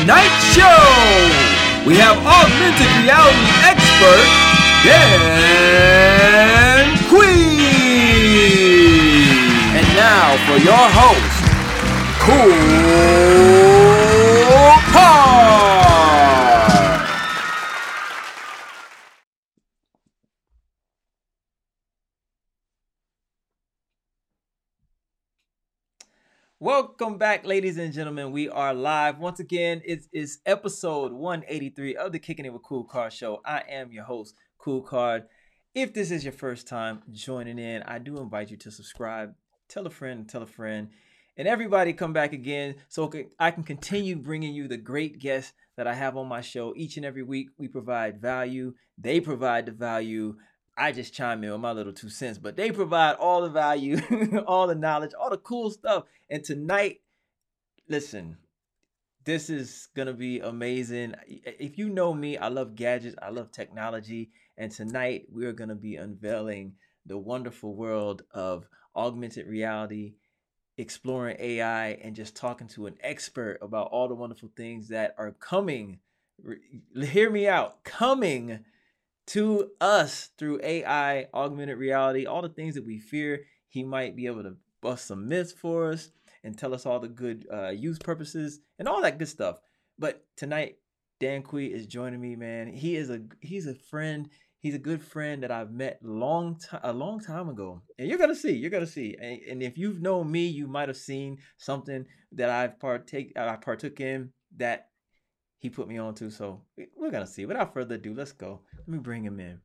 tonight's show, we have augmented reality expert Dan Cui. And now for your host, Cool Welcome back, ladies and gentlemen. We are live once again. It is episode 183 of the Kicking It with Kool Kard show. I am your host, Kool Kard. If this is your first time joining in, I do invite you to subscribe, tell a friend, tell a friend, and everybody come back again so I can continue bringing you the great guests that I have on my show each and every week. We provide value, they provide the value. I just chime in with my little two cents, but they provide all the value, all the knowledge, all the cool stuff. And tonight, listen, this is gonna be amazing. If you know me, I love gadgets, I love technology, and tonight we are gonna be unveiling the wonderful world of augmented reality, exploring AI, and just talking to an expert about all the wonderful things that are coming. Hear me out, coming to us through AI, augmented reality, all the things that we fear. He might be able to bust some myths for us and tell us all the good uh, use purposes and all that good stuff. But tonight, Dan Cui is joining me, man. He is a he's a friend. He's a good friend that I've met long time a long time ago, and you're gonna see. You're gonna see. And, and if you've known me, you might have seen something that I've partake I partook in that he put me on to. So we're gonna see. Without further ado, let's go. Let me bring him in.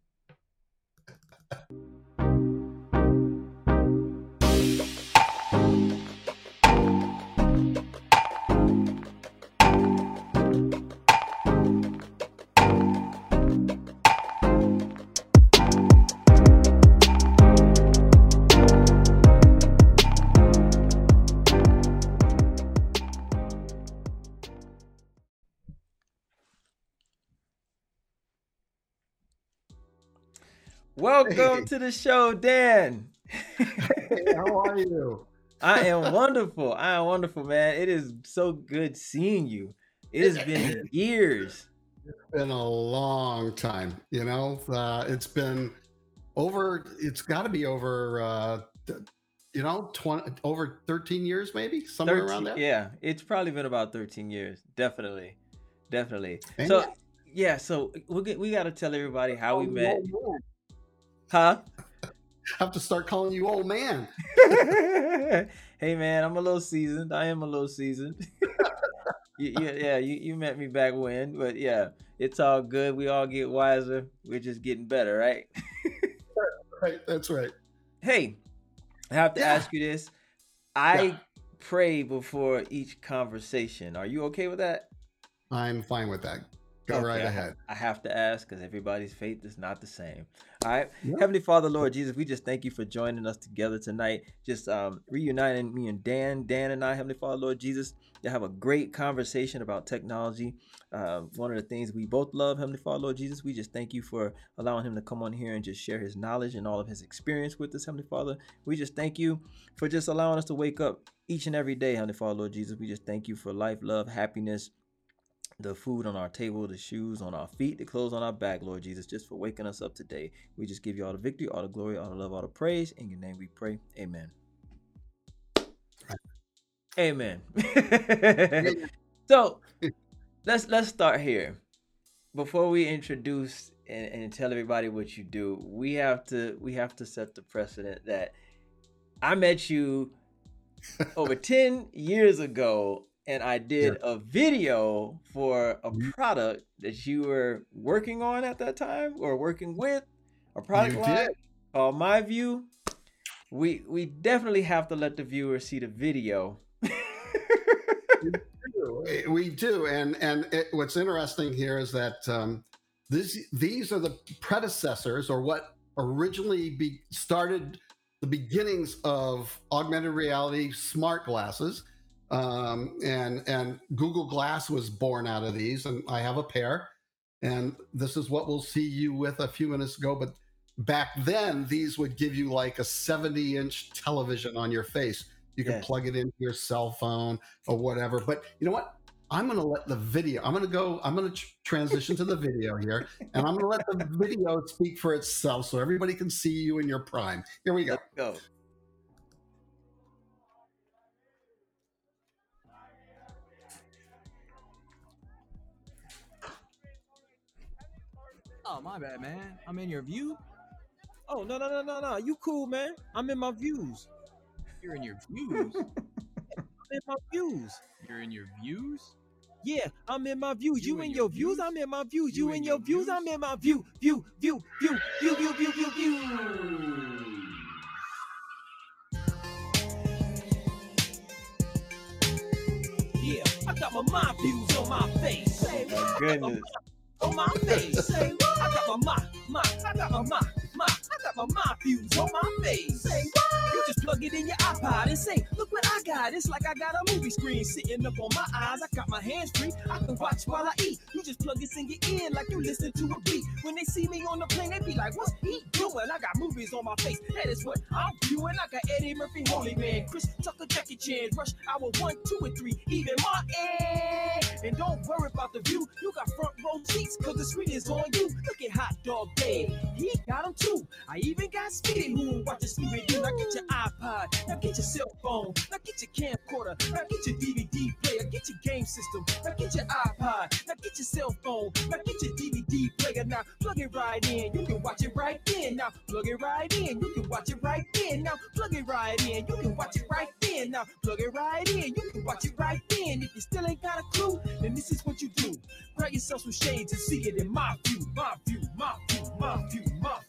Welcome hey. to the show, Dan. hey, how are you? I am wonderful. I am wonderful, man. It is so good seeing you. It has been years. It's been a long time. You know, uh, it's been over. It's got to be over. Uh, you know, 20, over 13 years, maybe somewhere 13, around there. Yeah, it's probably been about 13 years. Definitely, definitely. And so, yeah, so we we got to tell everybody how we met. Huh? I have to start calling you old man. hey man, I'm a little seasoned. I am a little seasoned. you, yeah, yeah, you, you met me back when, but yeah, it's all good. We all get wiser. We're just getting better, right? right, that's right. Hey, I have to yeah. ask you this. I yeah. pray before each conversation. Are you okay with that? I'm fine with that. Go okay, right ahead. I have to ask because everybody's faith is not the same. All right. Yep. Heavenly Father, Lord Jesus, we just thank you for joining us together tonight. Just um, reuniting me and Dan, Dan and I, Heavenly Father, Lord Jesus, to have a great conversation about technology. Uh, one of the things we both love, Heavenly Father, Lord Jesus, we just thank you for allowing him to come on here and just share his knowledge and all of his experience with us, Heavenly Father. We just thank you for just allowing us to wake up each and every day, Heavenly Father, Lord Jesus. We just thank you for life, love, happiness the food on our table, the shoes on our feet, the clothes on our back, Lord Jesus, just for waking us up today. We just give you all the victory, all the glory, all the love, all the praise. In your name we pray. Amen. Amen. so let's let's start here. Before we introduce and, and tell everybody what you do, we have to we have to set the precedent that I met you over 10 years ago and I did yeah. a video for a mm-hmm. product that you were working on at that time or working with a product you line did. called My View. We we definitely have to let the viewer see the video. we, do. we do, and and it, what's interesting here is that um, this these are the predecessors or what originally be started the beginnings of augmented reality smart glasses um, and and Google Glass was born out of these, and I have a pair, and this is what we'll see you with a few minutes ago. But back then, these would give you like a 70 inch television on your face. You can plug it into your cell phone or whatever. But you know what? I'm going to let the video, I'm going to go, I'm going to tr- transition to the video here, and I'm going to let the video speak for itself so everybody can see you in your prime. Here we go. Let's go. Oh my bad, man. I'm in your view. Oh no no no no no. You cool, man. I'm in my views. You're in your views. I'm in my views. You're in your views. Yeah, I'm in my views. You, in your views? I'm in my views. You, in your views? I'm in my view. View view view view view view view view. Yeah, I got my mind views on my face. Oh, goodness on my face. Say what? I got my mind, mind, I got my mind, I got my mind views on my face. Say what? You just plug it in your iPod and say, look what I got. It's like I got a movie screen sitting up on my eyes. I got my hands free. I can watch while I eat. You just plug this in your ear like you listen to a beat. When they see me on the plane, they be like, what's he doing? I got movies on my face. That is what I'm viewing. I got Eddie Murphy, Holy Man, Chris Tucker, Jackie Chan, Rush Hour 1, 2, and 3, even Martin. And don't worry about the view. You got front row seats because the screen is on you. Look at Hot Dog Dave. He got them too. I even got Speedy who watch the Scooby Now get your iPod. Now get your cell phone. Now get your camcorder. Now get your DVD player. Get your game system. Now get your iPod. Now get your cell phone. Now get your DVD player. Now plug it right in. You can watch it right then. Now plug it right in. You can watch it right then. Now plug it right in. You can watch it right then. Now plug it right in. You can watch it right then. If you still ain't got a clue, then this is what you do. Grab yourself some shades and see it in my view, my view, my view, my view, my view.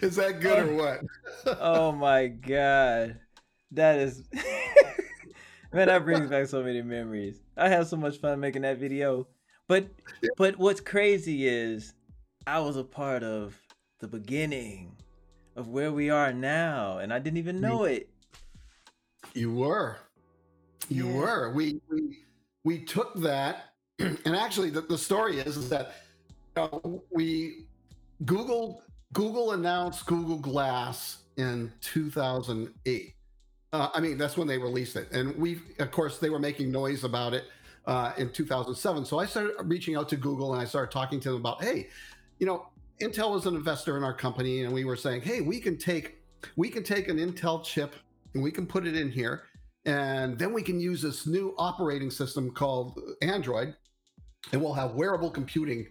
Is that good or what? oh, oh my god. That is Man, that brings back so many memories. I had so much fun making that video. But but what's crazy is I was a part of the beginning of where we are now and I didn't even know it. You were. You Yeah. were. We we we took that, and actually, the, the story is, is that uh, we Google Google announced Google Glass in 2008. Uh, I mean, that's when they released it, and we, of course, they were making noise about it uh, in 2007. So I started reaching out to Google, and I started talking to them about, hey, you know, Intel was an investor in our company, and we were saying, hey, we can take we can take an Intel chip and we can put it in here. And then we can use this new operating system called android. And we'll have wearable computing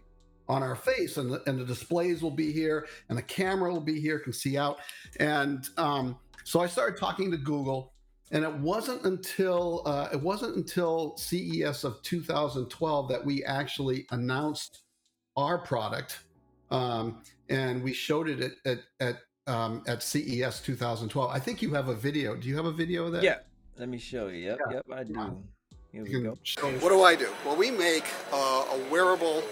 on our face and the, and the displays will be here and the camera will be here can see out. And um, so i started talking to google and it wasn't until uh, it wasn't until ces of 2012 that we actually announced our product um, and we showed it at, at, at um, at CES 2012. I think you have a video. Do you have a video of that? Yeah. Let me show you. Yep, Yeah. yep, I do. Here we go. show. What do I do? Well, we make uh, a wearable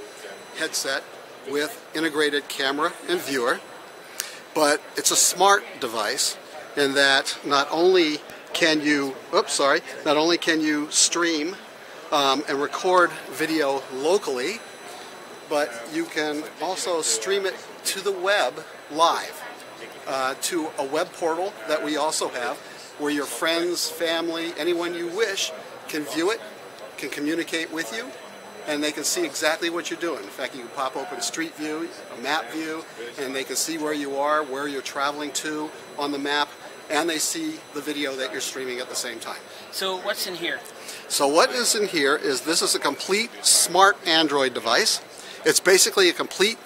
headset with integrated camera and viewer, but it's a smart device in that not only can you, oops, sorry, not only can you stream um, and record video locally, but you can also stream it to the web live uh, to a web portal that we also have where your friends, family, anyone you wish can view it, can communicate with you, and they can see exactly what you're doing. In fact, you can pop open a Street View, a map view, and they can see where you are, where you're traveling to on the map, and they see the video that you're streaming at the same time. So what's in here? So what is in here is this is a complete smart Android device. It's basically a complete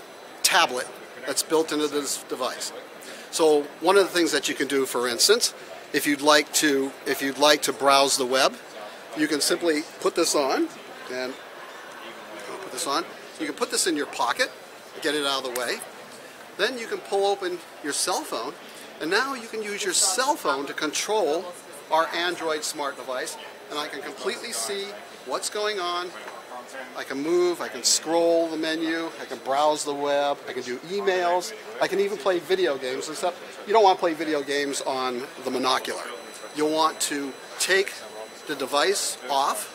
tablet that's built into this device. So one of the things that you can do, for instance, if you'd like to if you'd like to browse the web, you can simply put this on and I'll put this on. You can put this in your pocket, get it out of the way. Then you can pull open your cell phone, and now you can use your cell phone to control our Android smart device, and I can completely see what's going on I can move, I can scroll the menu, I can browse the web, I can do emails, I can even play video games, except you don't want to play video games on the monocular. You'll want to take the device off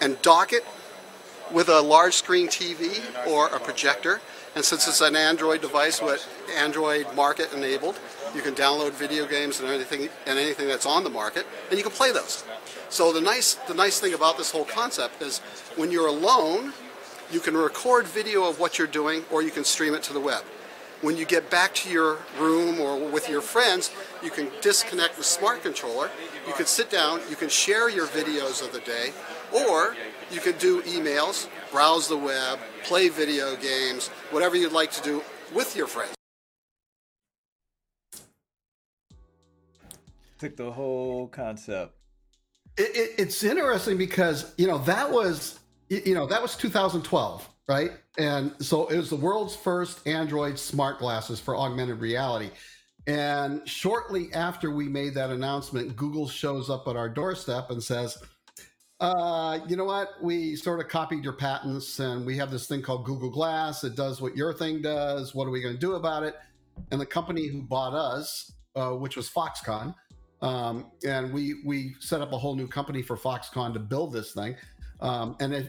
and dock it with a large screen TV or a projector. And since it's an Android device with Android market enabled, you can download video games and anything and anything that's on the market, and you can play those. So the nice the nice thing about this whole concept is when you're alone, you can record video of what you're doing, or you can stream it to the web. When you get back to your room or with your friends, you can disconnect the smart controller. You can sit down, you can share your videos of the day, or you can do emails, browse the web, play video games, whatever you'd like to do with your friends. Took the whole concept. It, it, it's interesting because you know that was you know that was 2012, right? And so it was the world's first Android smart glasses for augmented reality. And shortly after we made that announcement, Google shows up at our doorstep and says, uh, you know what? We sort of copied your patents and we have this thing called Google Glass. It does what your thing does. What are we going to do about it? And the company who bought us, uh, which was Foxconn, um, and we we set up a whole new company for Foxconn to build this thing. Um, and if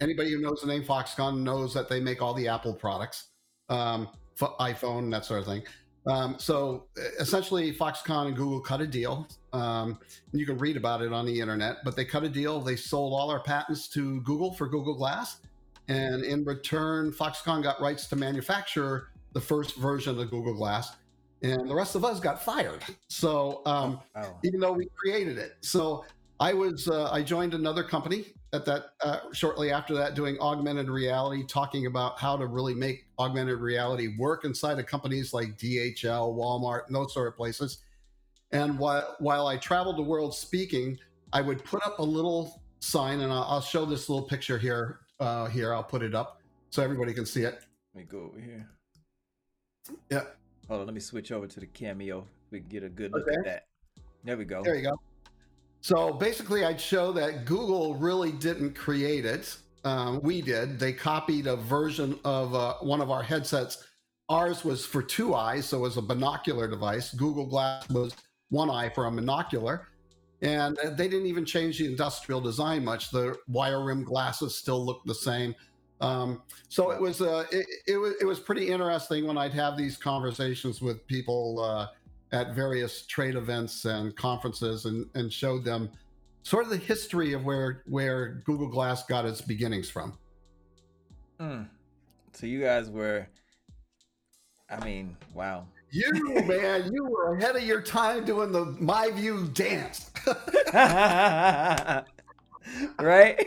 anybody who knows the name Foxconn knows that they make all the Apple products, um, iPhone, that sort of thing. Um, so essentially, Foxconn and Google cut a deal. Um, you can read about it on the internet, but they cut a deal. They sold all our patents to Google for Google Glass. And in return, Foxconn got rights to manufacture the first version of Google Glass. And the rest of us got fired. So um, oh. even though we created it, so I was uh, I joined another company at that uh, shortly after that doing augmented reality talking about how to really make augmented reality work inside of companies like dhl walmart and those sort of places and while, while i traveled the world speaking i would put up a little sign and i'll, I'll show this little picture here uh, here i'll put it up so everybody can see it let me go over here yeah hold on let me switch over to the cameo we can get a good look okay. at that there we go there you go so basically, I'd show that Google really didn't create it. Um, we did. They copied a version of uh, one of our headsets. Ours was for two eyes, so it was a binocular device. Google Glass was one eye for a monocular. And they didn't even change the industrial design much. The wire rim glasses still look the same. Um, so it was uh, it, it, was it was pretty interesting when I'd have these conversations with people uh, at various trade events and conferences and, and showed them sort of the history of where where Google Glass got its beginnings from. Mm. So you guys were, I mean, wow. You man, you were ahead of your time doing the my view dance. right?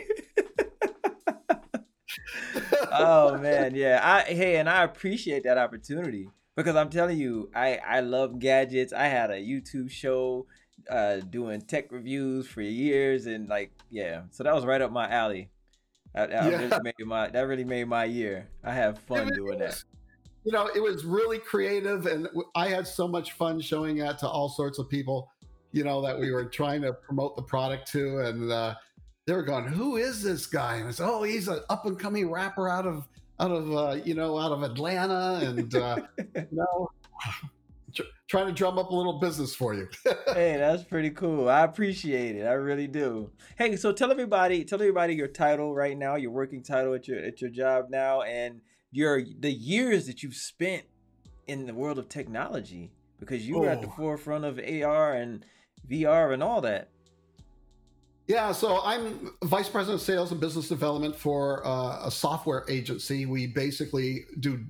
oh man, yeah. I hey, and I appreciate that opportunity because I'm telling you, I I love gadgets. I had a YouTube show uh doing tech reviews for years, and like yeah, so that was right up my alley. That, that yeah. really made my that really made my year. I have fun doing that. You know, it was really creative, and I had so much fun showing that to all sorts of people. You know that we were trying to promote the product to, and uh, they were going, "Who is this guy?" And I said, "Oh, he's an up and coming rapper out of out of uh, you know out of Atlanta, and uh, you know, tr- trying to drum up a little business for you. hey, that's pretty cool. I appreciate it. I really do. Hey, so tell everybody, tell everybody your title right now, your working title at your at your job now, and your the years that you've spent in the world of technology because you were at the oh. forefront of AR and VR and all that. Yeah, so I'm vice president of sales and business development for uh, a software agency. We basically do,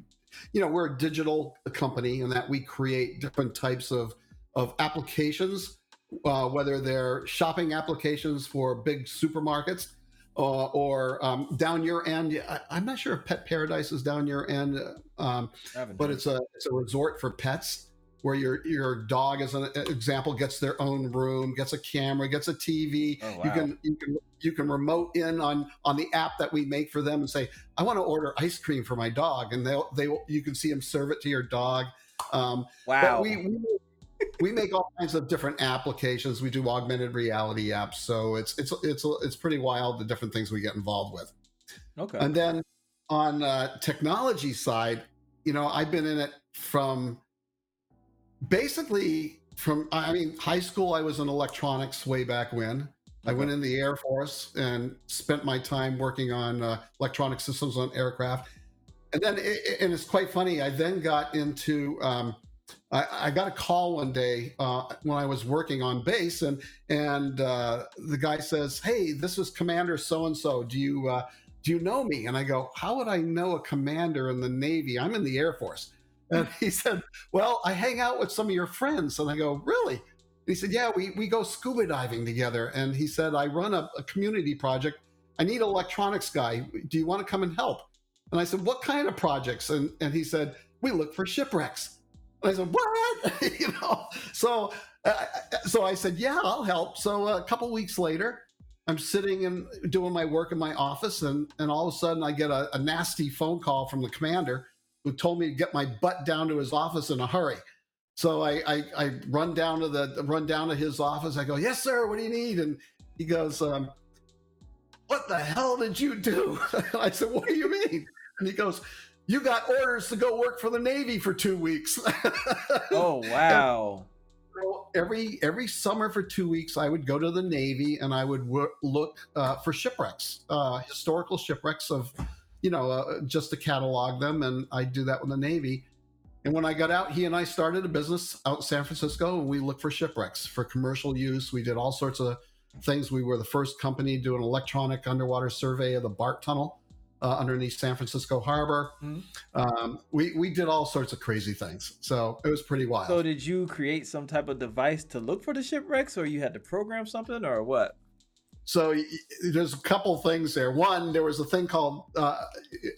you know, we're a digital company in that we create different types of of applications, uh, whether they're shopping applications for big supermarkets uh, or um, down your end. I, am not sure if Pet Paradise is down your end, um, but it's a it's a resort for pets where your your dog, as an example, gets their own room, gets a camera, gets a TV. Oh, wow. You can you can you can remote in on on the app that we make for them and say, I want to order ice cream for my dog, and they'll they will, you can see them serve it to your dog. Um, wow. we, we we make all kinds of different applications. We do augmented reality apps, so it's it's it's it's pretty wild the different things we get involved with. Okay. And then on uh, technology side, you know, I've been in it from basically from I mean, high school. I was in electronics way back when. I went in the Air Force and spent my time working on uh, electronic systems on aircraft. And then, it, and it's quite funny. I then got into. Um, I, I, got a call one day uh, when I was working on base, and and uh, the guy says, "Hey, this is Commander so and so. Do you uh, do you know me?" And I go, "How would I know a commander in the Navy? I'm in the Air Force." And he said, "Well, I hang out with some of your friends." And I go, "Really?" he said, Yeah, we, we go scuba diving together. And he said, I run a, a community project. I need an electronics guy. Do you want to come and help? And I said, What kind of projects? And, and he said, We look for shipwrecks. I said, What? you know, so uh, so I said, Yeah, I'll help. So a couple weeks later, I'm sitting and doing my work in my office, and, and all of a sudden I get a, a nasty phone call from the commander who told me to get my butt down to his office in a hurry. So I, I, I run down to the run down to his office. I go, yes, sir. What do you need? And he goes, um, what the hell did you do? I said, what do you mean? And he goes, you got orders to go work for the Navy for two weeks. oh wow! So every every summer for two weeks, I would go to the Navy and I would work, look uh, for shipwrecks, uh, historical shipwrecks of, you know, uh, just to catalog them, and I do that with the Navy. And when I got out, he and I started a business out in San Francisco, and we looked for shipwrecks for commercial use. We did all sorts of things. We were the first company to do an electronic underwater survey of the BART tunnel uh, underneath San Francisco Harbor. Mm-hmm. Um, we we did all sorts of crazy things. So it was pretty wild. So did you create some type of device to look for the shipwrecks, or you had to program something, or what? So there's a couple things there. One, there was a thing called uh,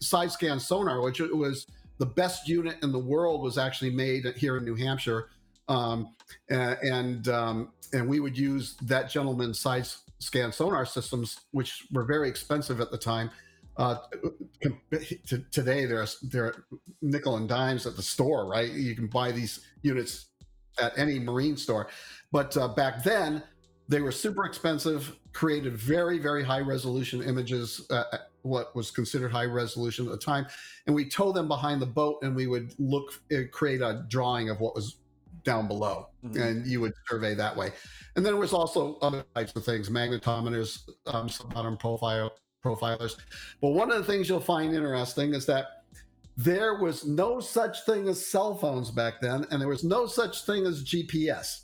side scan sonar, which was the best unit in the world was actually made here in New Hampshire, um, and um, and we would use that gentleman's side scan sonar systems, which were very expensive at the time. Uh, today, there are they're nickel and dimes at the store, right? You can buy these units at any marine store, but uh, back then they were super expensive, created very very high resolution images uh, what was considered high resolution at the time, and we tow them behind the boat, and we would look uh, create a drawing of what was down below, mm-hmm. and you would survey that way. And then there was also other types of things, magnetometers, um, bottom profile profilers. But one of the things you'll find interesting is that there was no such thing as cell phones back then, and there was no such thing as GPS.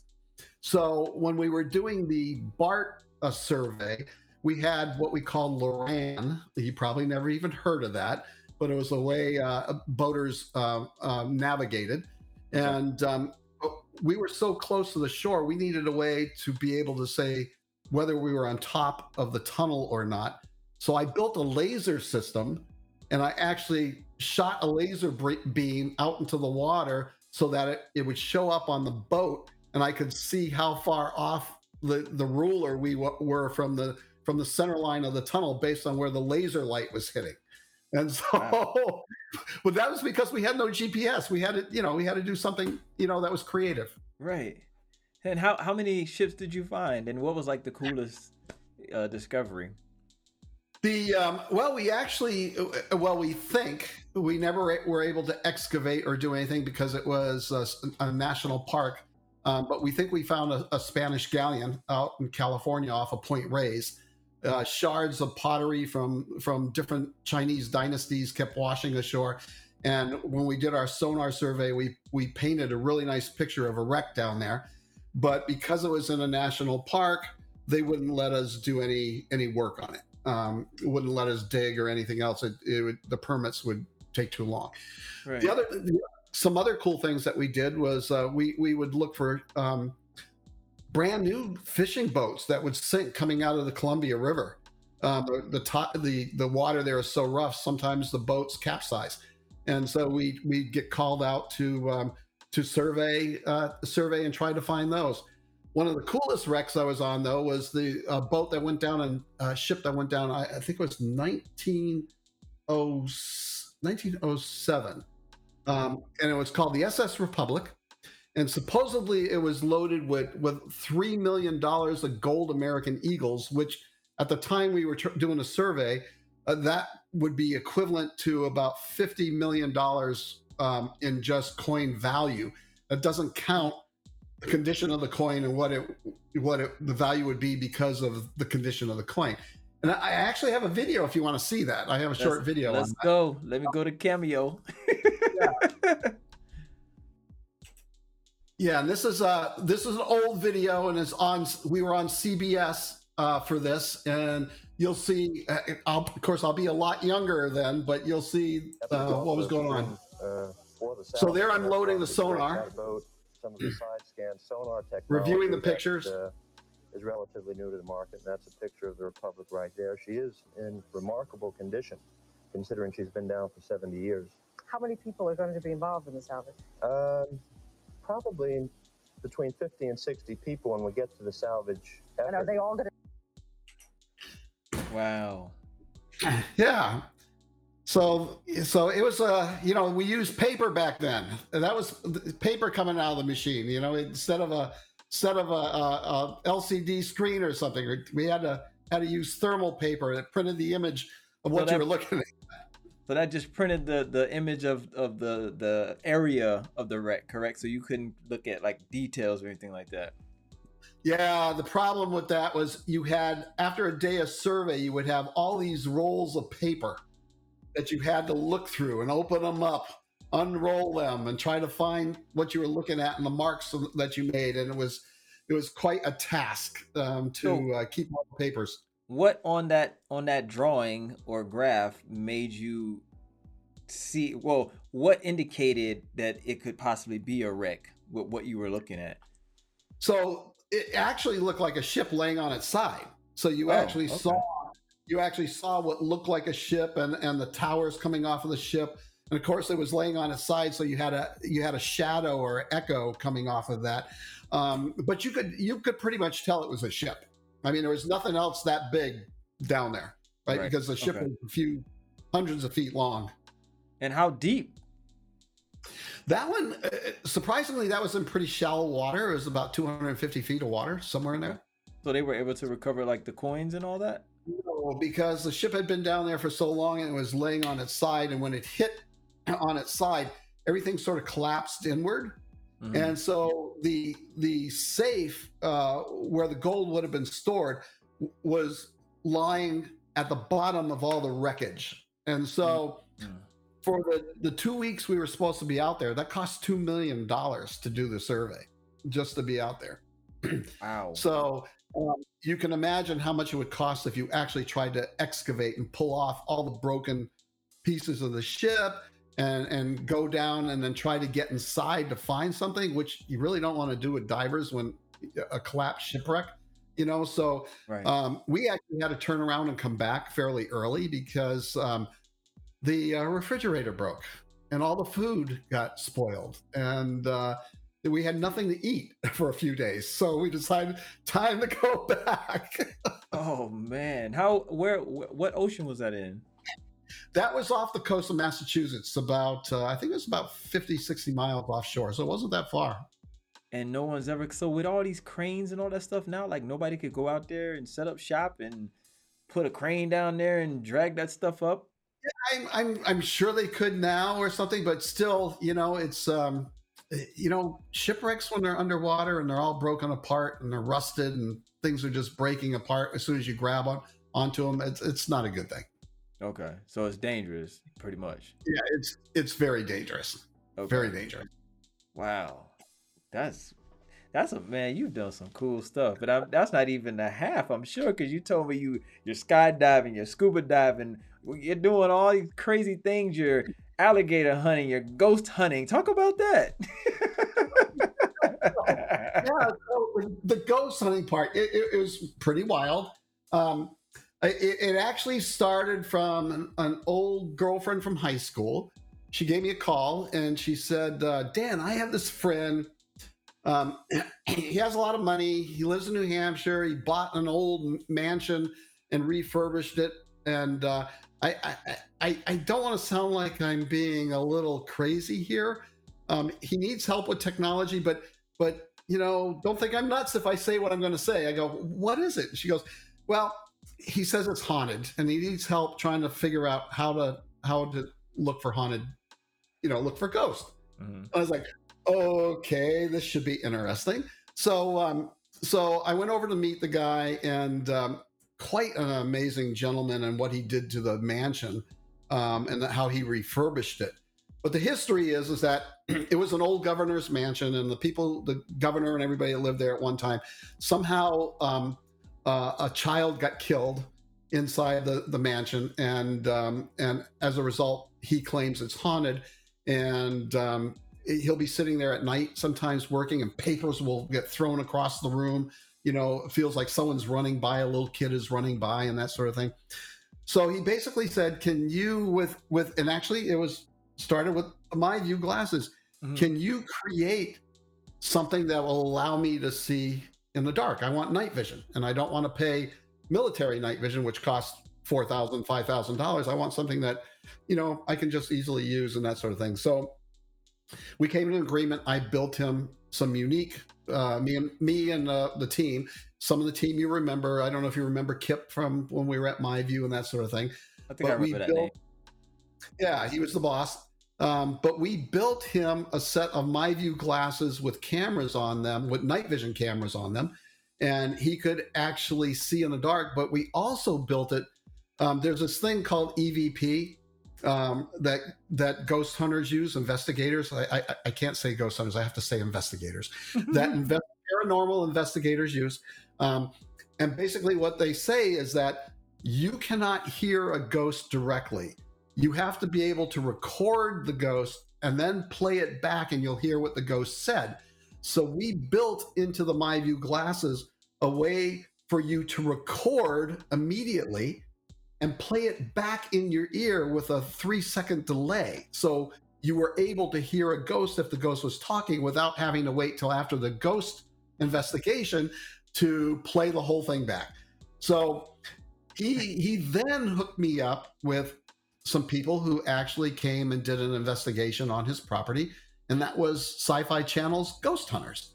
So when we were doing the BART uh, survey, we had what we called Loran. You probably never even heard of that, but it was the way uh, boaters uh, navigated. And um, we were so close to the shore, we needed a way to be able to say whether we were on top of the tunnel or not. So I built a laser system and I actually shot a laser beam out into the water so that it, it would show up on the boat and I could see how far off the, the ruler we w- were from the from the center line of the tunnel based on where the laser light was hitting. And so, wow. but that was because we had no GPS. We had to, you know, we had to do something, you know, that was creative. Right. And how how many ships did you find? And what was like the coolest uh, discovery? The um, well, we actually, uh, well, we think we never were able to excavate or do anything because it was a, a national park. Um, but we think we found a, a, Spanish galleon out in California off of Point Reyes uh, shards of pottery from from different Chinese dynasties kept washing ashore. And when we did our sonar survey, we we painted a really nice picture of a wreck down there. But because it was in a national park, they wouldn't let us do any any work on it. Um, wouldn't let us dig or anything else. It, it would, the permits would take too long. Right. The other some other cool things that we did was uh, we we would look for um, brand new fishing boats that would sink coming out of the Columbia River. Um, the the, top, the the water there is so rough. Sometimes the boats capsize, and so we we get called out to um, to survey uh, survey and try to find those. One of the coolest wrecks I was on though was the uh, boat that went down and uh, ship that went down. I, I think it was 19, 1907, um, and it was called the SS Republic and supposedly it was loaded with with three million dollars of gold American Eagles, which at the time we were tr- doing a survey, uh, that would be equivalent to about fifty million dollars um, in just coin value. That doesn't count the condition of the coin and what it what it, the value would be because of the condition of the coin. And I actually have a video if you want to see that. I have a short Let's- video. Let's on that. go. Let me go to Cameo. Yeah, and this is uh this is an old video, and it's on. We were on CBS uh, for this, and you'll see. Uh, I'll, of course, I'll be a lot younger then, but you'll see uh, what was going on. So they're unloading the sonar. Some of the side scan sonar technology Reviewing the that, pictures. uh, is relatively new to the market. And that's a picture of the Republic right there. She is in remarkable condition, considering she's been down for 70 years. How many people are going to be involved in the salvage? Um, probably between 50 and 60 people when we get to the salvage. And are they all going to? wow. Yeah. So so it was uh you know we used paper back then. That was paper coming out of the machine. You know instead of a instead of a, a, a LCD screen or something, we had to had to use thermal paper that printed the image of what So you were looking at. So that just printed the the image of of the the area of the wreck, correct? So you couldn't look at like details or anything like that. Yeah, the problem with that was you had after a day of survey, you would have all these rolls of paper that you had to look through and open them up, unroll them, and try to find what you were looking at and the marks that you made, and it was it was quite a task um, to So- uh, keep all the papers. What on that on that drawing or graph made you see? Well, what indicated that it could possibly be a wreck? What what you were looking at? So it actually looked like a ship laying on its side. So you Oh, actually okay. saw you actually saw what looked like a ship and and the towers coming off of the ship. And of course, it was laying on its side, so you had a you had a shadow or echo coming off of that. Um, but you could you could pretty much tell it was a ship. I mean, there was nothing else that big down there, right? Right. Because the ship Okay. was a few hundreds of feet long. And how deep? That one, uh, surprisingly, that was in pretty shallow water. It was about 250 feet of water, somewhere in there. So they were able to recover like the coins and all that. No, because the ship had been down there for so long and it was laying on its side. And when it hit on its side, everything sort of collapsed inward. Mhm. And so the the safe uh, where the gold would have been stored was lying at the bottom of all the wreckage. And so Mhm. for the, the two weeks we were supposed to be out there, that cost $2 million to do the survey just to be out there. Wow. So um, you can imagine how much it would cost if you actually tried to excavate and pull off all the broken pieces of the ship and and go down and then try to get inside to find something, which you really don't want to do with divers when a collapsed shipwreck. You know, so right. um, we actually had to turn around and come back fairly early because um, the uh, refrigerator broke and all the food got spoiled and uh, we had nothing to eat for a few days. So we decided time to go back. oh man. How? Where? wh- What ocean was that in? that was off the coast of Massachusetts, about, uh, I think it was about 50, 60 miles offshore. So it wasn't that far. and no one's ever so with all these cranes and all that stuff now like nobody could go out there and set up shop and put a crane down there and drag that stuff up I'm, I'm I'm sure they could now or something, but still, you know, it's um, you know, shipwrecks when they're underwater and they're all broken apart and they're rusted and things are just breaking apart as soon as you grab on onto them. It's it's not a good thing. okay so it's dangerous pretty much Yeah, it's it's very dangerous, okay. very dangerous. wow that's that's a man you've done some cool stuff but I'm, that's not even a half i'm sure because you told me you you're skydiving you're scuba diving you're doing all these crazy things you're alligator hunting you're ghost hunting talk about that yeah, so the ghost hunting part, it, it, it was pretty wild. Um, it, it actually started from an, an old girlfriend from high school. She gave me a call and she said, uh, Dan, I have this friend. Um, he has a lot of money. He lives in New Hampshire. He bought an old mansion and refurbished it. And uh, I, I, I, I don't want to sound like I'm being a little crazy here, Um, he needs help with technology, but but you know, don't think I'm nuts if I say what I'm going to say. I go, what is it? She goes, well, he says it's haunted, and he needs help trying to figure out how to how to look for haunted, you know, look for ghosts. Mhm. I was like, okay, this should be interesting. So, um, so I went over to meet the guy, and um, quite an amazing gentleman, and what he did to the mansion, um, and how he refurbished it. But the history is, is that it was an old governor's mansion, and the people, the governor, and everybody that lived there at one time, somehow um, uh, a child got killed inside the, the mansion, and um, and as a result, he claims it's haunted, and um, he'll be sitting there at night sometimes working, and papers will get thrown across the room. You know, it feels like someone's running by, a little kid is running by, and that sort of thing. So he basically said, "Can you with with?" And actually, it was started with my view glasses. Mhm. Can you create something that will allow me to see in the dark? I want night vision, and I don't want to pay military night vision, which costs four thousand, five thousand dollars. I want something that, you know, I can just easily use and that sort of thing. So we came to an agreement. I built him some unique. Uh, me and me and uh, the team. Some of the team you remember. I don't know if you remember Kip from when we were at My View and that sort of thing. I think I But we remember that built- name. Yeah, he was the boss. Um, but we built him a set of My View glasses with cameras on them, with night vision cameras on them, and he could actually see in the dark. But we also built it. Um, there's this thing called EVP um, that that ghost hunters use, investigators. I, I I can't say ghost hunters. I have to say investigators. that invest, paranormal investigators use. Um, and basically, what they say is that you cannot hear a ghost directly. You have to be able to record the ghost and then play it back, and you'll hear what the ghost said. So we built into the MyView glasses a way for you to record immediately and play it back in your ear with a three second delay. So you were able to hear a ghost if the ghost was talking without having to wait till after the ghost investigation to play the whole thing back. So he he then hooked me up with some people who actually came and did an investigation on his property, and that was Sci-Fi Channel's Ghost Hunters.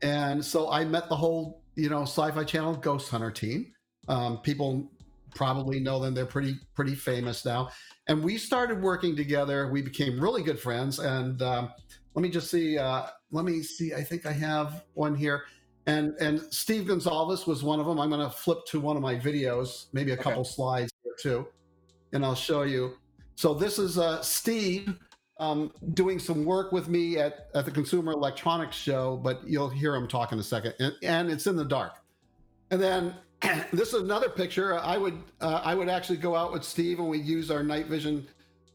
And so I met the whole, you know, Sci-Fi Channel Ghost Hunter team. Um, people probably know them; they're pretty pretty famous now. And we started working together. We became really good friends. And um, let me just see. Uh, let me see. I think I have one here. And and Steve Gonzales was one of them. I'm going to flip to one of my videos, maybe a Okay. couple slides here too, and I'll show you. So this is uh, Steve um, doing some work with me at, at the Consumer Electronics Show, but you'll hear him talk in a second, and, and it's in the dark. And then this is another picture. I would uh, I would actually go out with Steve and we use our night vision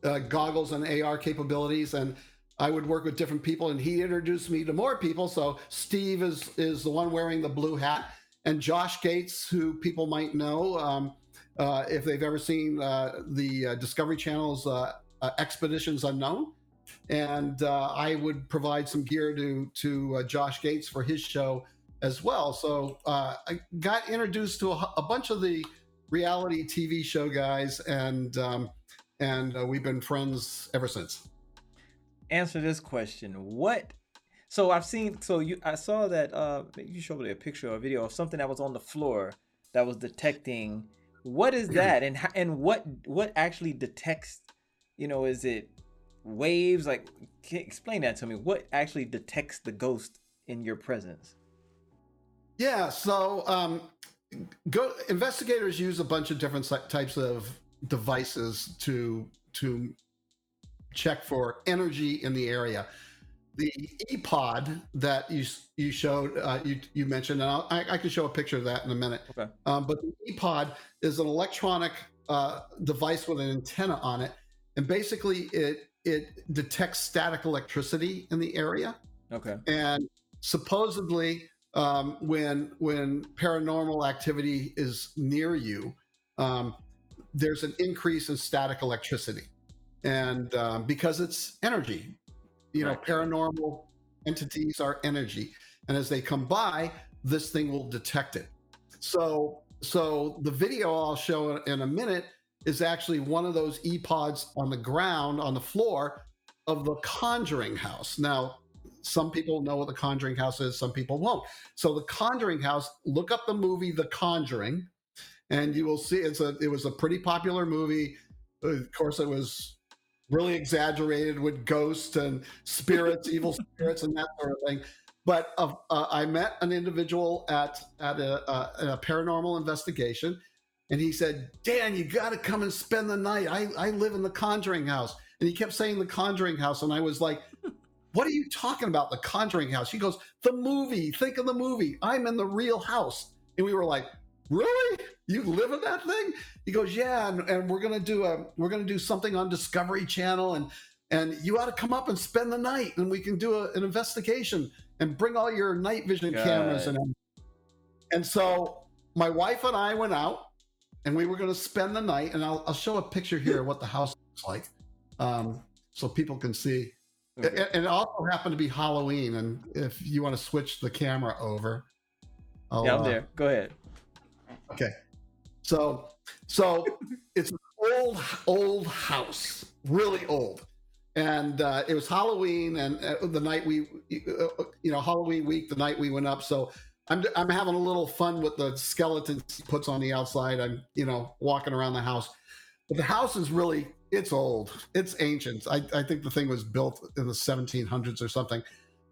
uh, goggles and AR capabilities, and I would work with different people, and he introduced me to more people. So Steve is is the one wearing the blue hat, and Josh Gates, who people might know um, uh, if they've ever seen uh, the uh, Discovery Channel's uh, Expeditions Unknown, and I would provide some gear to to Josh Gates for his show as well. So uh, I got introduced to a, a bunch of the reality TV show guys, and um, and uh, we've been friends ever since. Answer this question. What? So I've seen. So you, I saw that. Uh, you showed me a picture or a video of something that was on the floor that was detecting. What is that, and ho- and what what actually detects? You know, is it waves? Like, explain that to me. What actually detects the ghost in your presence? Yeah, so um, go investigators use a bunch of different types of devices to to check for energy in the area. The EPOD that you you showed uh, you you mentioned, and I'll, I, I can show a picture of that in a minute. Okay. Um, but the EPOD is an electronic uh, device with an antenna on it, and basically it it detects static electricity in the area Okay. and supposedly um, when when paranormal activity is near you um, there's an increase in static electricity and um, because it's energy you know Right. paranormal entities are energy and as they come by this thing will detect it so so the video i'll show in a minute is actually one of those epods on the ground on the floor of the Conjuring House. Now, some people know what the Conjuring House is, some people won't. So, the Conjuring House, look up the movie The Conjuring, and you will see it's a it was a pretty popular movie. Of course, it was really exaggerated with ghosts and spirits, evil spirits, and that sort of thing. But uh, uh, I met an individual at at a, uh, a paranormal investigation, and he said, "Dan, you got to come and spend the night. I I live in the Conjuring House." And he kept saying the Conjuring House, and I was like. What are you talking about? The Conjuring House? He goes, The movie. Think of the movie. I'm in the real house. And we were like, Really? You live in that thing? He goes, Yeah, and, and we're gonna do a we're gonna do something on Discovery Channel, and and you ought to come up and spend the night, and we can do a, an investigation and bring all your night vision God. cameras and and so my wife and I went out, and we were going to spend the night, and I'll, I'll show a picture here of what the house looks like, um, so people can see. Okay. It, it also happened to be Halloween, and if you want to switch the camera over, I'll, Yeah, I'm uh, there. Go ahead. Okay. So so it's an old old house, really old. And uh, it was Halloween, and uh, the night we, uh, you know, Halloween week, the night we went up. So I'm I'm having a little fun with the skeletons he puts on the outside. I'm you know walking around the house, but the house is really it's old, it's ancient. I I think the thing was built in the 1700s or something.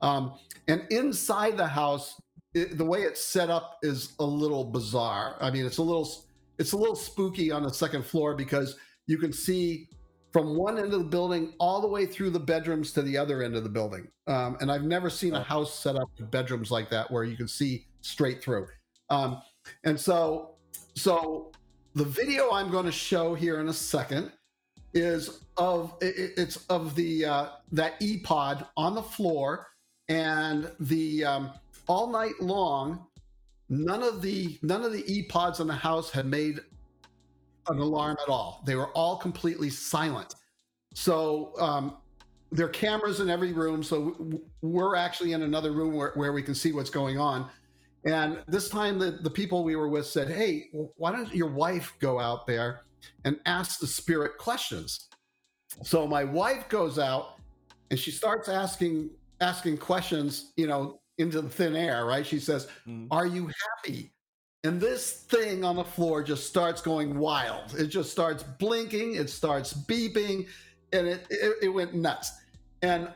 Um, and inside the house, it, the way it's set up is a little bizarre. I mean, it's a little it's a little spooky on the second floor because you can see from one end of the building all the way through the bedrooms to the other end of the building. Um, and I've never seen a house set up with bedrooms like that where you can see straight through. Um, and so, so the video I'm going to show here in a second is of it's of the uh, that E pod on the floor and the um, all night long none of the none of the e pods in the house had made an alarm at all. They were all completely silent. So um, there are cameras in every room so we're actually in another room where, where we can see what's going on. And this time the, the people we were with said hey why don't your wife go out there and ask the spirit questions. So my wife goes out and she starts asking asking questions you know into the thin air right? She says Mhm. are you happy? And this thing on the floor just starts going wild. It just starts blinking it starts beeping and it it, it went nuts. And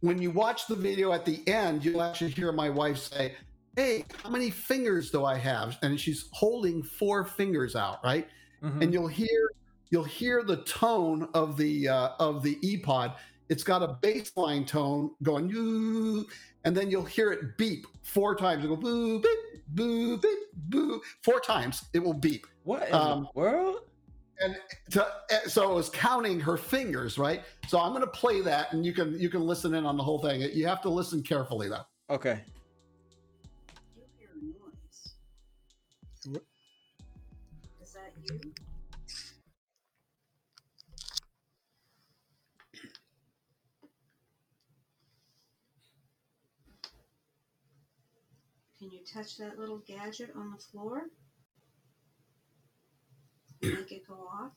when you watch the video at the end you'll actually hear my wife say hey how many fingers do i have? And she's holding four fingers out right Mhm. and you'll hear you'll hear the tone of the uh, of the epod. It's got a baseline tone going and then you'll hear it beep four times. It'll go boo beep boo beep boo four times. It will beep. What in um, the world? and to, eh, so it was counting her fingers right? So i'm going to play that and you can you can listen in on the whole thing. You have to listen carefully though. Okay. Can you touch that little gadget on the floor? Make it go off?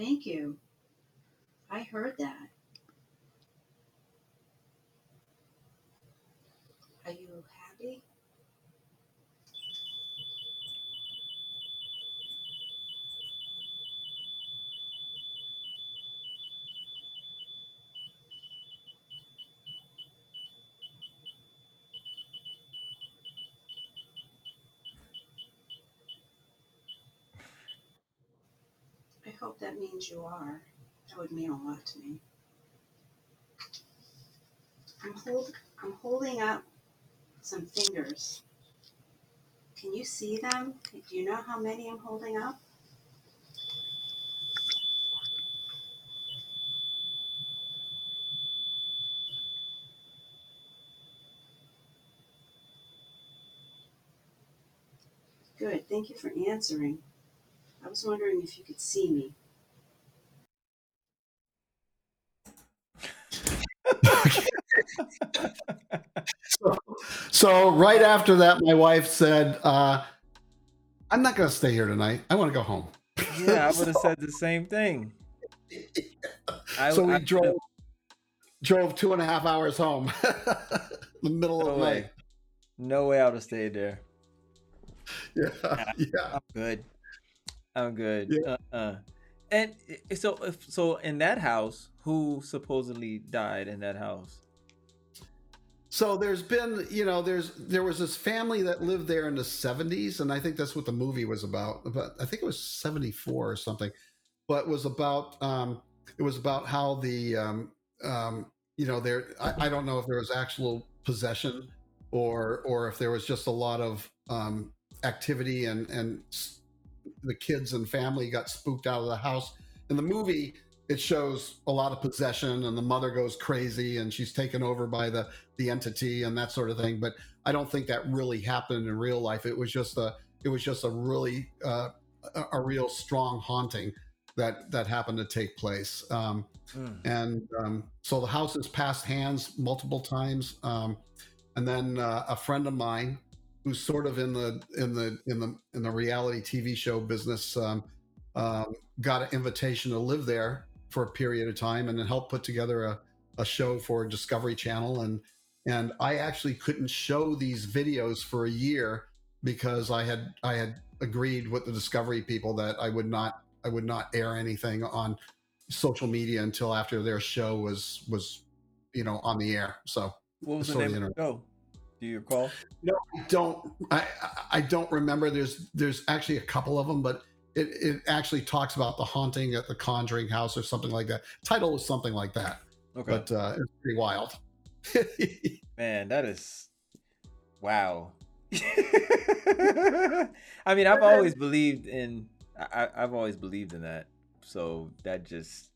Thank you. I heard that. Are you happy? I hope that means you are. That would mean a lot to me. I'm hold I'm holding up some fingers. Can you see them? Do you know how many I'm holding up? Good. Thank you for answering. I was wondering if you could see me. So right after that, my wife said, uh, "I'm not going to stay here tonight. I want to go home." Yeah, I would have said the same thing. I, so we I- drove drove two and a half hours home, the middle No of the way. night. No way I would have stayed there. Yeah, yeah. I'm good. I'm good. Yeah. Uh-uh. And so, if, so in that house, who supposedly died in that house? So there's been, you know, there's there was this family that lived there in the 70s, and I think that's what the movie was about. But I think it was 74 or something. But was about um, it was about how the um, um, you know there. I, I don't know if there was actual possession or or if there was just a lot of um, activity and and the kids and family got spooked out of the house. In the movie, it shows a lot of possession, and the mother goes crazy, and she's taken over by the the entity and that sort of thing. But I don't think that really happened in real life. It was just a it was just a really uh, a, a real strong haunting that that happened to take place. Um, Mm. and um, so the house has passed hands multiple times. Um, and then uh, a friend of mine who's sort of in the in the in the in the reality TV show business um, um, got an invitation to live there for a period of time and then help put together a, a show for Discovery Channel and and I actually couldn't show these videos for a year because I had I had agreed with the Discovery people that I would not I would not air anything on social media until after their show was was you know on the air. So What was the name of the show? Do you recall? no, I don't I I don't remember. There's there's actually a couple of them, but it, it actually talks about the haunting at the Conjuring House or something like that. Title was something like that, Okay. but uh, it's pretty wild. Man, that is wow. I mean, I've always believed in. I, I've always believed in that. So that just,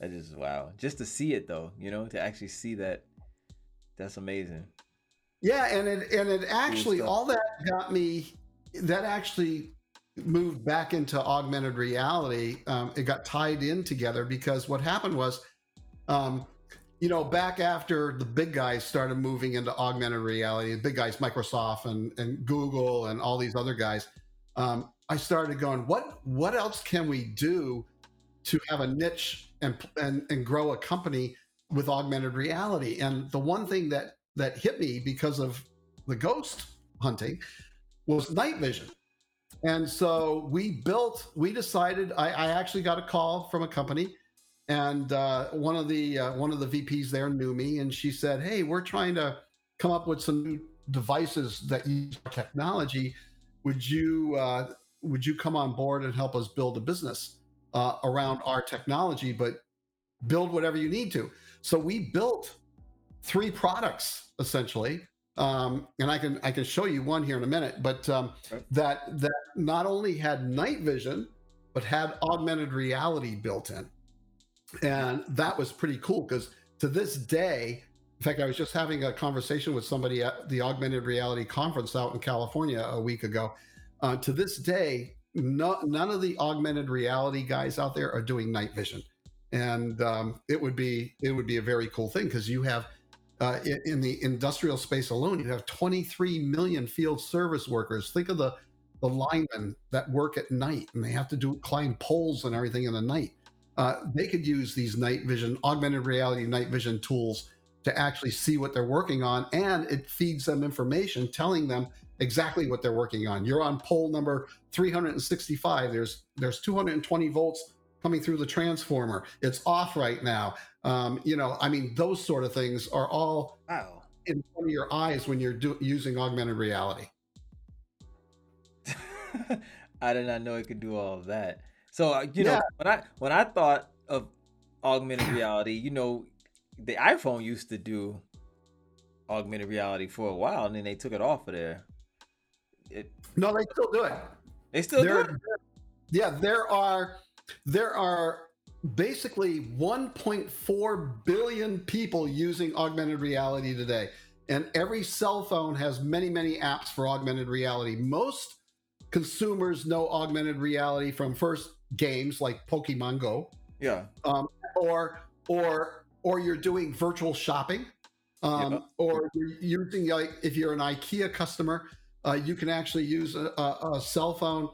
that just wow. Just to see it though, you know, to actually see that, that's amazing. Yeah, and it and it actually all that got me. That actually moved back into augmented reality. Um, it got tied in together because what happened was, um, you know, back after the big guys started moving into augmented reality, the big guys, Microsoft and and Google and all these other guys, um, I started going, what what else can we do to have a niche and and and grow a company with augmented reality? And the one thing that that hit me because of the ghost hunting was night vision. And so we built, we decided, I, I actually got a call from a company and uh, one of the uh, one of the VPs there knew me and she said, Hey, we're trying to come up with some new devices that use our technology. Would you uh, would you come on board and help us build a business uh, around our technology, but build whatever you need to? So we built three products essentially um, and I can I can show you one here in a minute. But um, that that not only had night vision, but had augmented reality built in, and that was pretty cool because to this day, in fact, I was just having a conversation with somebody at the augmented reality conference out in California a week ago. Uh, to this day, no, none of the augmented reality guys out there are doing night vision, and um, it would be it would be a very cool thing because you have uh, in, in the industrial space alone, you have 23 million field service workers. Think of the the linemen that work at night and they have to do climb poles and everything in the night. Uh, they could use these night vision, augmented reality night vision tools to actually see what they're working on, and it feeds them information telling them exactly what they're working on. You're on pole number 365. There's there's 220 volts coming through the transformer. It's off right now. Um, you know, I mean, those sort of things are all Wow. in front of your eyes when you're do- using augmented reality. I did not know it could do all of that. So uh, you know when I when I thought of augmented reality, you know, the iPhone used to do augmented reality for a while, and then they took it off of there. It, No, they still do it. they still do it. yeah, there are there are basically 1.4 billion people using augmented reality today, and every cell phone has many many apps for augmented reality. Most consumers know augmented reality from first games like Pokemon Go, Yeah. um, or or or you're doing virtual shopping Um, Yep. Or you're using like if you're an IKEA customer, uh, you can actually use a, a, a cell phone,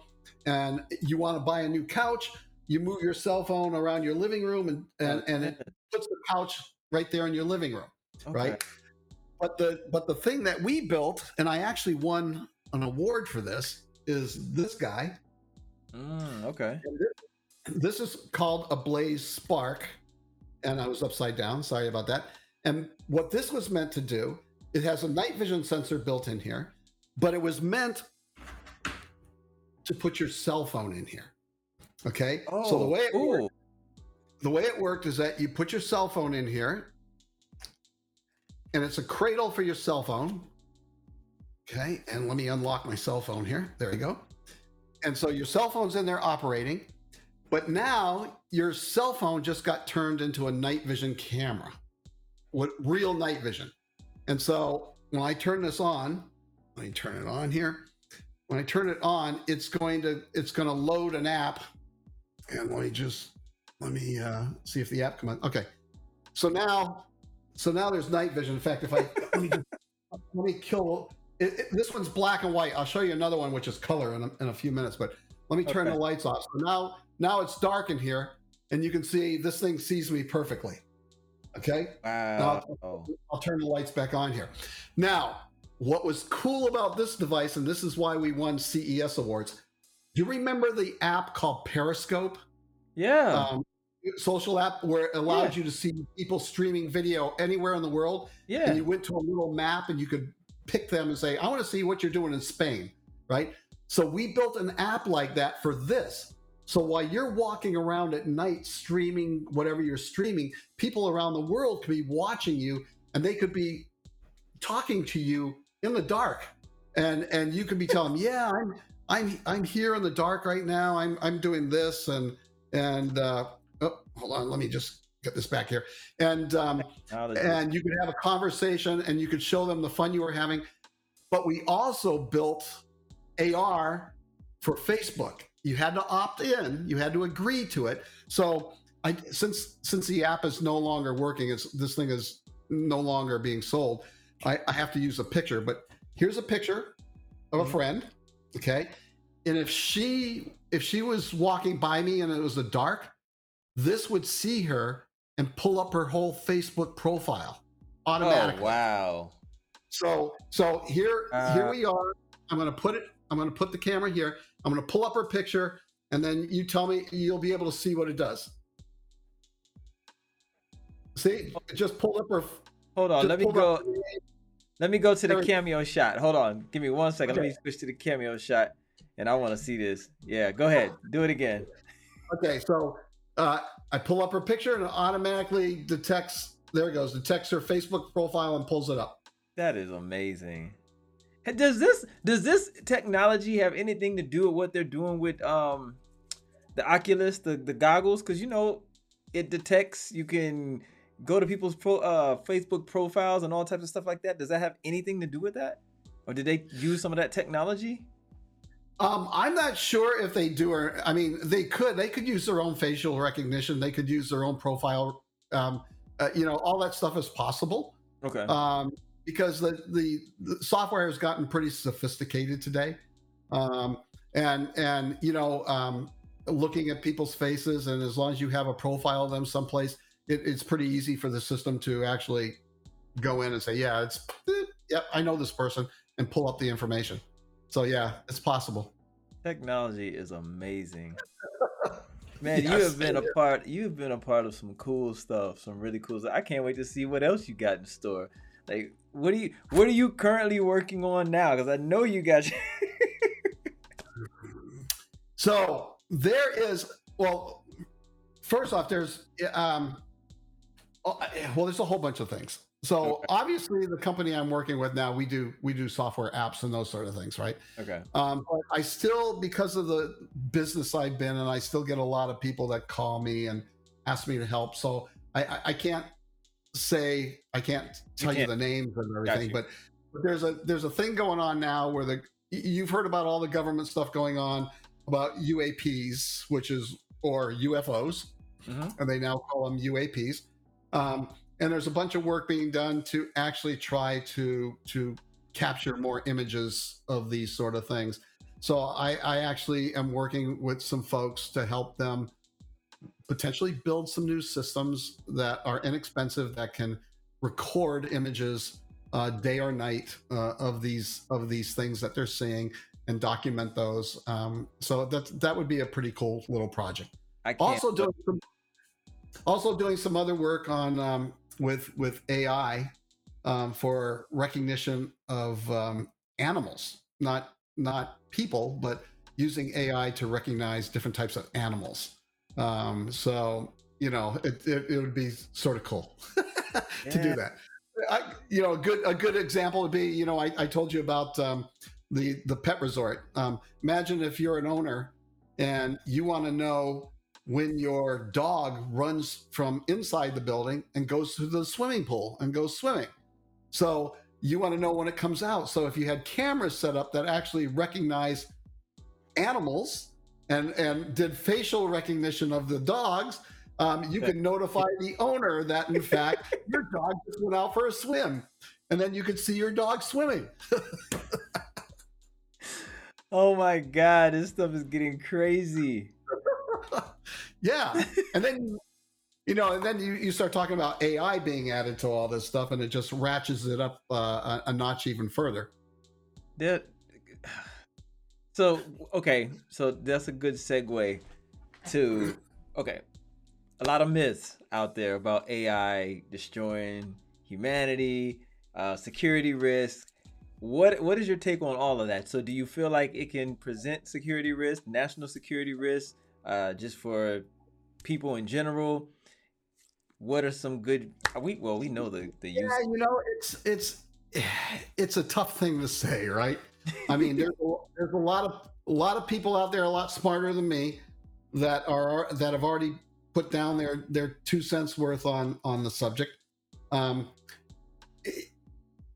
and you want to buy a new couch. You move your cell phone around your living room, and and, and it puts the couch right there in your living room Okay. right? But the but the thing that we built, and I actually won an award for this, is this guy. Mm, okay. This is called a Blaze Spark, and I was upside down. Sorry about that. And what this was meant to do, it has a night vision sensor built in here, but it was meant to put your cell phone in here. Okay. so the Oh, way it worked, the way it worked is that you put your cell phone in here and it's a cradle for your cell phone. Okay? And let me unlock my cell phone here. There you go. And so your cell phone's in there operating but now your cell phone just got turned into a night vision camera what real night vision. And so when i turn this on let me turn it on here. When i turn it on it's going to it's going to load an app and let me just let me uh, see if the app comes on. Okay, so now, so now there's night vision. In fact, if I let me just, let me kill it, it- this one's black and white. I'll show you another one which is color in a, in a few minutes. But let me turn Okay. the lights off. So now now it's dark in here, and you can see this thing sees me perfectly. Okay, Wow. I'll turn the lights back on here. Now, what was cool about this device, and this is why we won CES awards. Do you remember the app called Periscope? Yeah. um, social app where it allowed Yeah. you to see people streaming video anywhere in the world. yeah. And you went to a little map and you could pick them and say, I want to see what you're doing in Spain, right? So we built an app like that for this. So while you're walking around at night streaming whatever you're streaming, people around the world could be watching you and they could be talking to you in the dark. And and you could be telling them, yeah, I'm I'm I'm here in the dark right now. I'm I'm doing this and and uh oh, hold on, let me just get this back here. And um and you could have a conversation and you could show them the fun you were having. But we also built AR for Facebook. You had to opt in, you had to agree to it. So I since since the app is no longer working, it's this thing is no longer being sold. I, I have to use a picture, but here's a picture of a Mhm. friend. Okay. And if she if she was walking by me and it was a dark, this would see her and pull up her whole Facebook profile oh, automatically. wow. So so here here Uh, we are. I'm gonna put it. I'm gonna put the camera here. I'm gonna pull up her picture, and then you tell me you'll be able to see what it does. See, it just pulled up her. Hold on. Let me go. Let me go to the cameo shot. Hold on. Give me one second. Let me switch to the cameo shot. And I want to see this. Yeah, go ahead. Do it again. Okay, so uh, I pull up her picture and it automatically detects. There it goes. Detects her Facebook profile and pulls it up. That is amazing. Does this does this technology have anything to do with what they're doing with um the Oculus, the, the goggles? Because you know, it detects you can go to people's pro uh Facebook profiles and all types of stuff like that. Does that have anything to do with that? Or did they use some of that technology? Um, I'm not sure if they do or I mean they could they could use their own facial recognition. They could use their own profile. Um, uh, you know, all that stuff is possible. Okay. um, because the, the the software has gotten pretty sophisticated today, um, and and you know um, looking at people's faces and as long as you have a profile of them someplace, it, it's pretty easy for the system to actually go in and say, yeah, it's eh, yep, I know this person, and pull up the information. So yeah, it's possible. Technology is amazing. Man, you have been a part. You've been a part of some cool stuff, some really cool stuff. I can't wait to see what else you got in store. Like, what do you? What are you currently working on now? Because I know you got. So there is well, first off, there's um, well, there's a whole bunch of things. So Okay. obviously, the company I'm working with now, we do we do software apps and those sort of things, right? okay. Um, but I still, because of the business I've been and I still get a lot of people that call me and ask me to help. So I, I, I can't say I can't tell you, can't. the names and everything, but, but there's a there's a thing going on now where the you've heard about all the government stuff going on about UAPs, which is or UFOs, Mhm. and they now call them UAPs. Um, and there's a bunch of work being done to actually try to to capture more images of these sort of things. So I, I actually am working with some folks to help them potentially build some new systems that are inexpensive that can record images uh, day or night uh, of these of these things that they're seeing and document those. Um, so that that would be a pretty cool little project. I can't. Also doing some, also doing some other work on um, with with AI um, for recognition of um, animals, not not people, but using AI to recognize different types of animals. Um, so you know, it, it, it would be sort of cool to do that. I, you know, a good a good example would be, you know, I, I told you about um, the the pet resort. Um, imagine if you're an owner and you want to know when your dog runs from inside the building and goes to the swimming pool and goes swimming. So you want to know when it comes out. So if you had cameras set up that actually recognize animals and and did facial recognition of the dogs, um, you can notify the owner that in fact your dog just went out for a swim, and then you could see your dog swimming. Oh my god, this stuff is getting crazy. yeah, and then you know, and then you, you start talking about AI being added to all this stuff, and it just ratchets it up uh, a, a notch even further. That so okay, so that's a good segue to okay. A lot of myths out there about AI destroying humanity, uh, security risk. What what is your take on all of that? So do you feel like it can present security risk, national security risks, uh, just for people in general? What are some good? We well we know the the use. You know, it's it's it's a tough thing to say, right? I mean, there's a, there's a lot of a lot of people out there a lot smarter than me that are that have already put down their their two cents worth on on the subject. Um, it-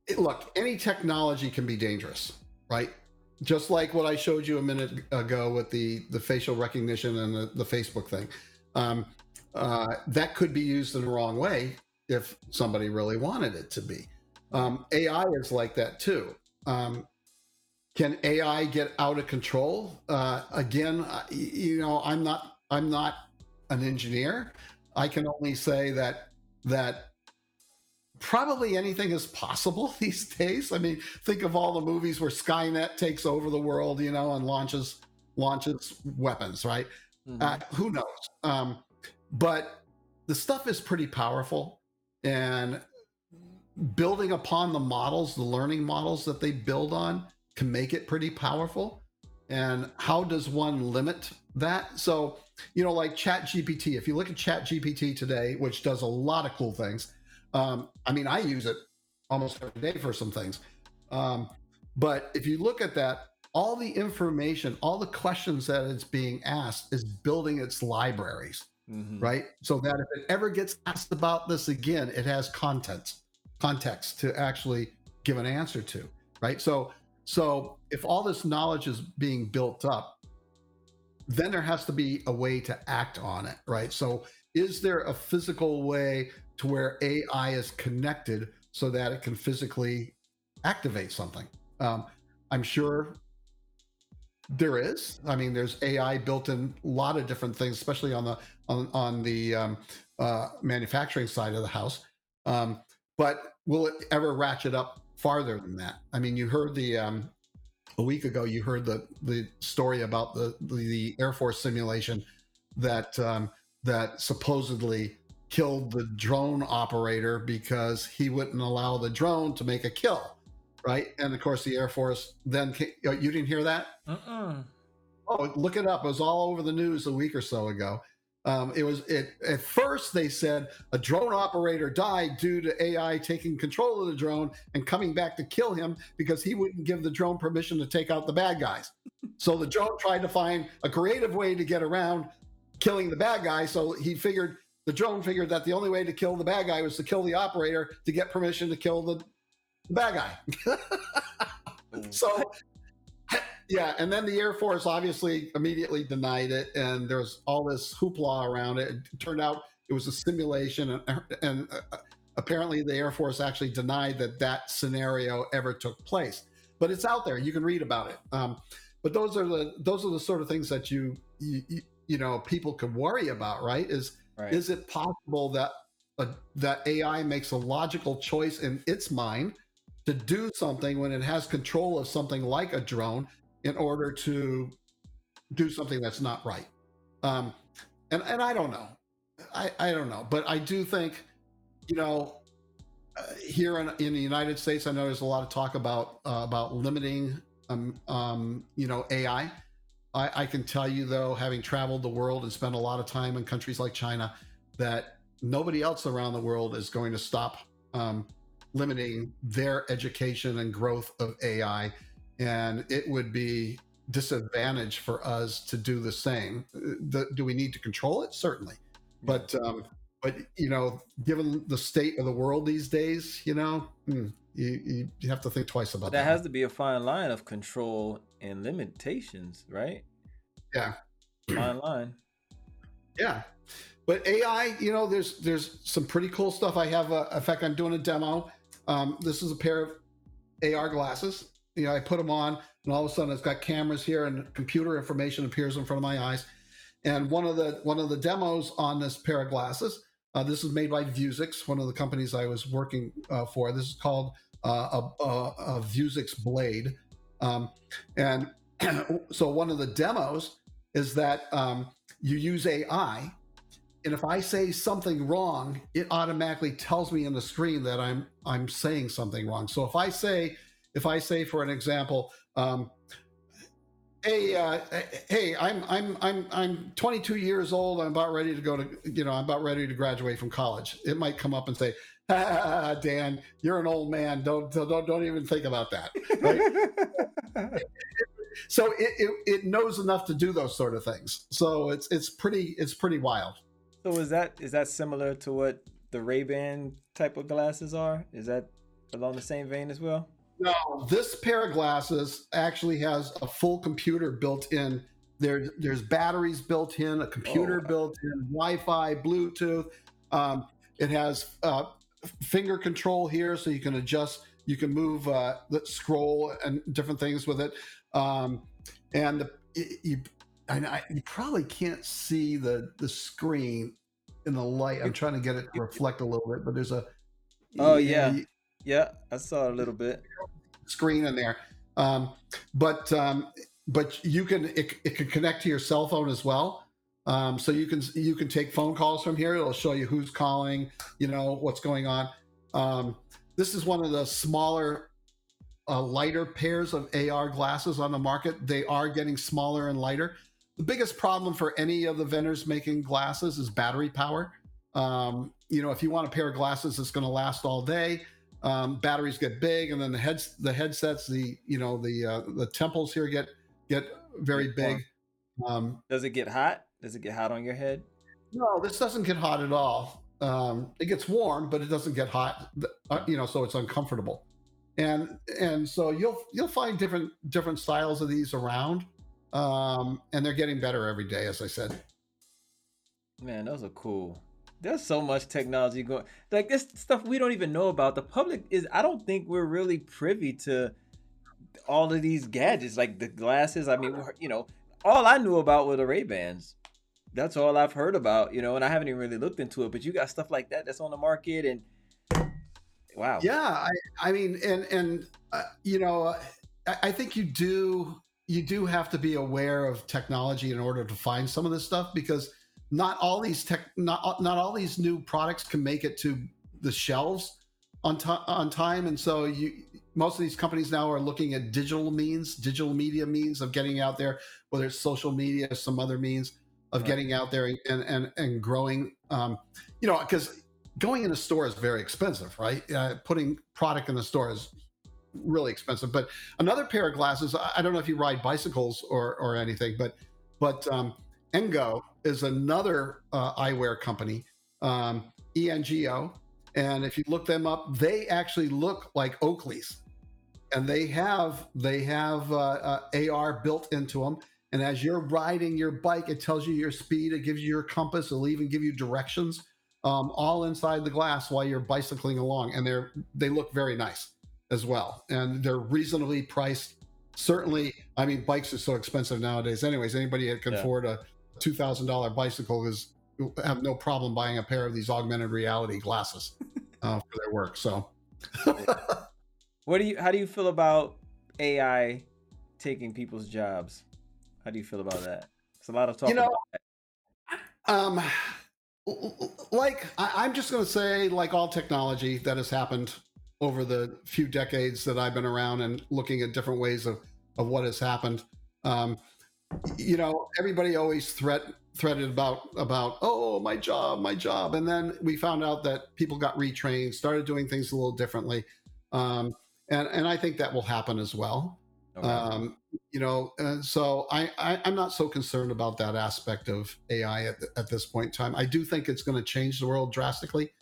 it- look, any technology can be dangerous, right? Just like what I showed you a minute ago with the the facial recognition and the, the Facebook thing. Um, uh, that could be used in the wrong way if somebody really wanted it to be. Um, AI is like that too. Um, can AI get out of control? Uh, again, you know, I'm not I'm not an engineer. I can only say that that probably anything is possible these days. I mean, think of all the movies where Skynet takes over the world, you know, and launches launches weapons, right? Mhm. Uh, who knows? Um, but the stuff is pretty powerful, and building upon the models, the learning models that they build on, can make it pretty powerful. And how does one limit that? So, you know, like Chat GPT. If you look at Chat GPT today, which does a lot of cool things, um, I mean, I use it almost every day for some things. Um, but if you look at that, all the information, all the questions that it's being asked is building its libraries, Mhm. right? So that if it ever gets asked about this again, it has content, context to actually give an answer to, right? So, so if all this knowledge is being built up, then there has to be a way to act on it, right? So, is there a physical way to where AI is connected so that it can physically activate something? Um, I'm sure there is. I mean, there's AI built in a lot of different things, especially on the on on the um, uh, manufacturing side of the house. Um, but will it ever ratchet up farther than that? I mean, you heard the um, a week ago. You heard the the story about the the, the Air Force simulation that um, that supposedly killed the drone operator because he wouldn't allow the drone to make a kill, right? And of course, the Air Force then ca- you didn't hear that. Mm-mm. Oh, look it up. It was all over the news a week or so ago. Um, it was it at first they said a drone operator died due to AI taking control of the drone and coming back to kill him because he wouldn't give the drone permission to take out the bad guys. So the drone tried to find a creative way to get around killing the bad guy. So he figured the drone figured that the only way to kill the bad guy was to kill the operator to get permission to kill the, the bad guy. so yeah, and then the Air Force obviously immediately denied it, and there was all this hoopla around it. It turned out it was a simulation, and, and uh, apparently the Air Force actually denied that that scenario ever took place, but it's out there. You can read about it. Um, but those are the those are the sort of things that you you, you know people could worry about, right? Is Right. is it possible that a, that AI makes a logical choice in its mind to do something when it has control of something like a drone in order to do something that's not right? Um, and and I don't know, I I don't know, but I do think, you know, uh, here in, in the United States, I know there's a lot of talk about uh, about limiting, um, um, you know, AI. I, I can tell you though, having traveled the world and spent a lot of time in countries like China, that nobody else around the world is going to stop um, limiting their education and growth of AI, and it would be disadvantage for us to do the same. The, do we need to control it? Certainly, but um, but you know, given the state of the world these days, you know, hmm, you, you you have to think twice about that that. has to be a fine line of control and limitations, right? Yeah. Online. Yeah, but AI, you know, there's there's some pretty cool stuff. I have, a, in fact, I'm doing a demo. Um, this is a pair of AR glasses. You know, I put them on, and all of a sudden, it's got cameras here, and computer information appears in front of my eyes. And one of the one of the demos on this pair of glasses, uh, this is made by Vuzix, one of the companies I was working uh, for. This is called uh, a, a, a Vuzix Blade, um, and so one of the demos is that um, you use AI, and if I say something wrong, it automatically tells me in the screen that I'm I'm saying something wrong. So if I say if I say for an example, um, hey uh, hey I'm I'm I'm I'm 22 years old. I'm about ready to go to you know I'm about ready to graduate from college. It might come up and say. Ah, Dan, you're an old man. Don't don't don't even think about that. Right? so it, it, it knows enough to do those sort of things. So it's it's pretty it's pretty wild. So is that is that similar to what the Ray Ban type of glasses are? Is that along the same vein as well? No, this pair of glasses actually has a full computer built in. There, there's batteries built in, a computer Oh. built in, Wi-Fi, Bluetooth. Um, it has uh, finger control here, so you can adjust. You can move, uh, the scroll, and different things with it. Um, and the, you, I, you probably can't see the the screen in the light. I'm trying to get it to reflect a little bit, but there's a Oh, yeah. Yeah, I saw a little bit. screen in there. Um, but um, but you can it, it can connect to your cell phone as well. Um, so you can you can take phone calls from here. It'll show you who's calling, you know what's going on. Um, this is one of the smaller, uh, lighter pairs of AR glasses on the market. They are getting smaller and lighter. The biggest problem for any of the vendors making glasses is battery power. Um, you know, if you want a pair of glasses that's going to last all day, um, batteries get big, and then the heads, the headsets, the you know the uh, the temples here get get very big. Um, Does it get hot? Does it get hot on your head? no, this doesn't get hot at all. Um, it gets warm, but it doesn't get hot. Uh, you know, so it's uncomfortable. And and so you'll you'll find different different styles of these around, um, and they're getting better every day, as I said. Man, those are cool. There's so much technology going. Like this stuff we don't even know about. The public is. I don't think we're really privy to all of these gadgets, like the glasses. I mean, you know, all I knew about were the Ray Bans. That's all I've heard about, you know, and I haven't even really looked into it. But you got stuff like that that's on the market, and wow, Yeah, I, I mean, and and uh, you know, I, I think you do you do have to be aware of technology in order to find some of this stuff because not all these tech not not all these new products can make it to the shelves on time on time, and so you most of these companies now are looking at digital means, digital media means of getting out there, whether it's social media or some other means of Right. getting out there and and and growing. Um, you know, because going in a store is very expensive, right? Uh, putting product in the store is really expensive. But another pair of glasses, I don't know if you ride bicycles or or anything, but but um, Engo is another uh, eyewear company, um, ENGO, and if you look them up, they actually look like Oakley's, and they have they have uh, uh, AR built into them. And as you're riding your bike, it tells you your speed, it gives you your compass, it'll even give you directions um, all inside the glass while you're bicycling along, and they're they look very nice as well, and they're reasonably priced. Certainly, I mean, bikes are so expensive nowadays. Anyways, anybody that can Yeah. afford a two thousand dollar bicycle is have no problem buying a pair of these augmented reality glasses uh, for their work. So, What do you? How do you feel about AI taking people's jobs? How do you feel about that? It's a lot of talk. You know, um, like I, I'm just going to say, like all technology that has happened over the few decades that I've been around and looking at different ways of of what has happened. Um, you know, everybody always threat threatened about about oh my job, my job, and then we found out that people got retrained, started doing things a little differently, um, and and I think that will happen as well. Okay. Um, you know, and so I, I I'm not so concerned about that aspect of AI at, at this point in time. I do think it's going to change the world drastically.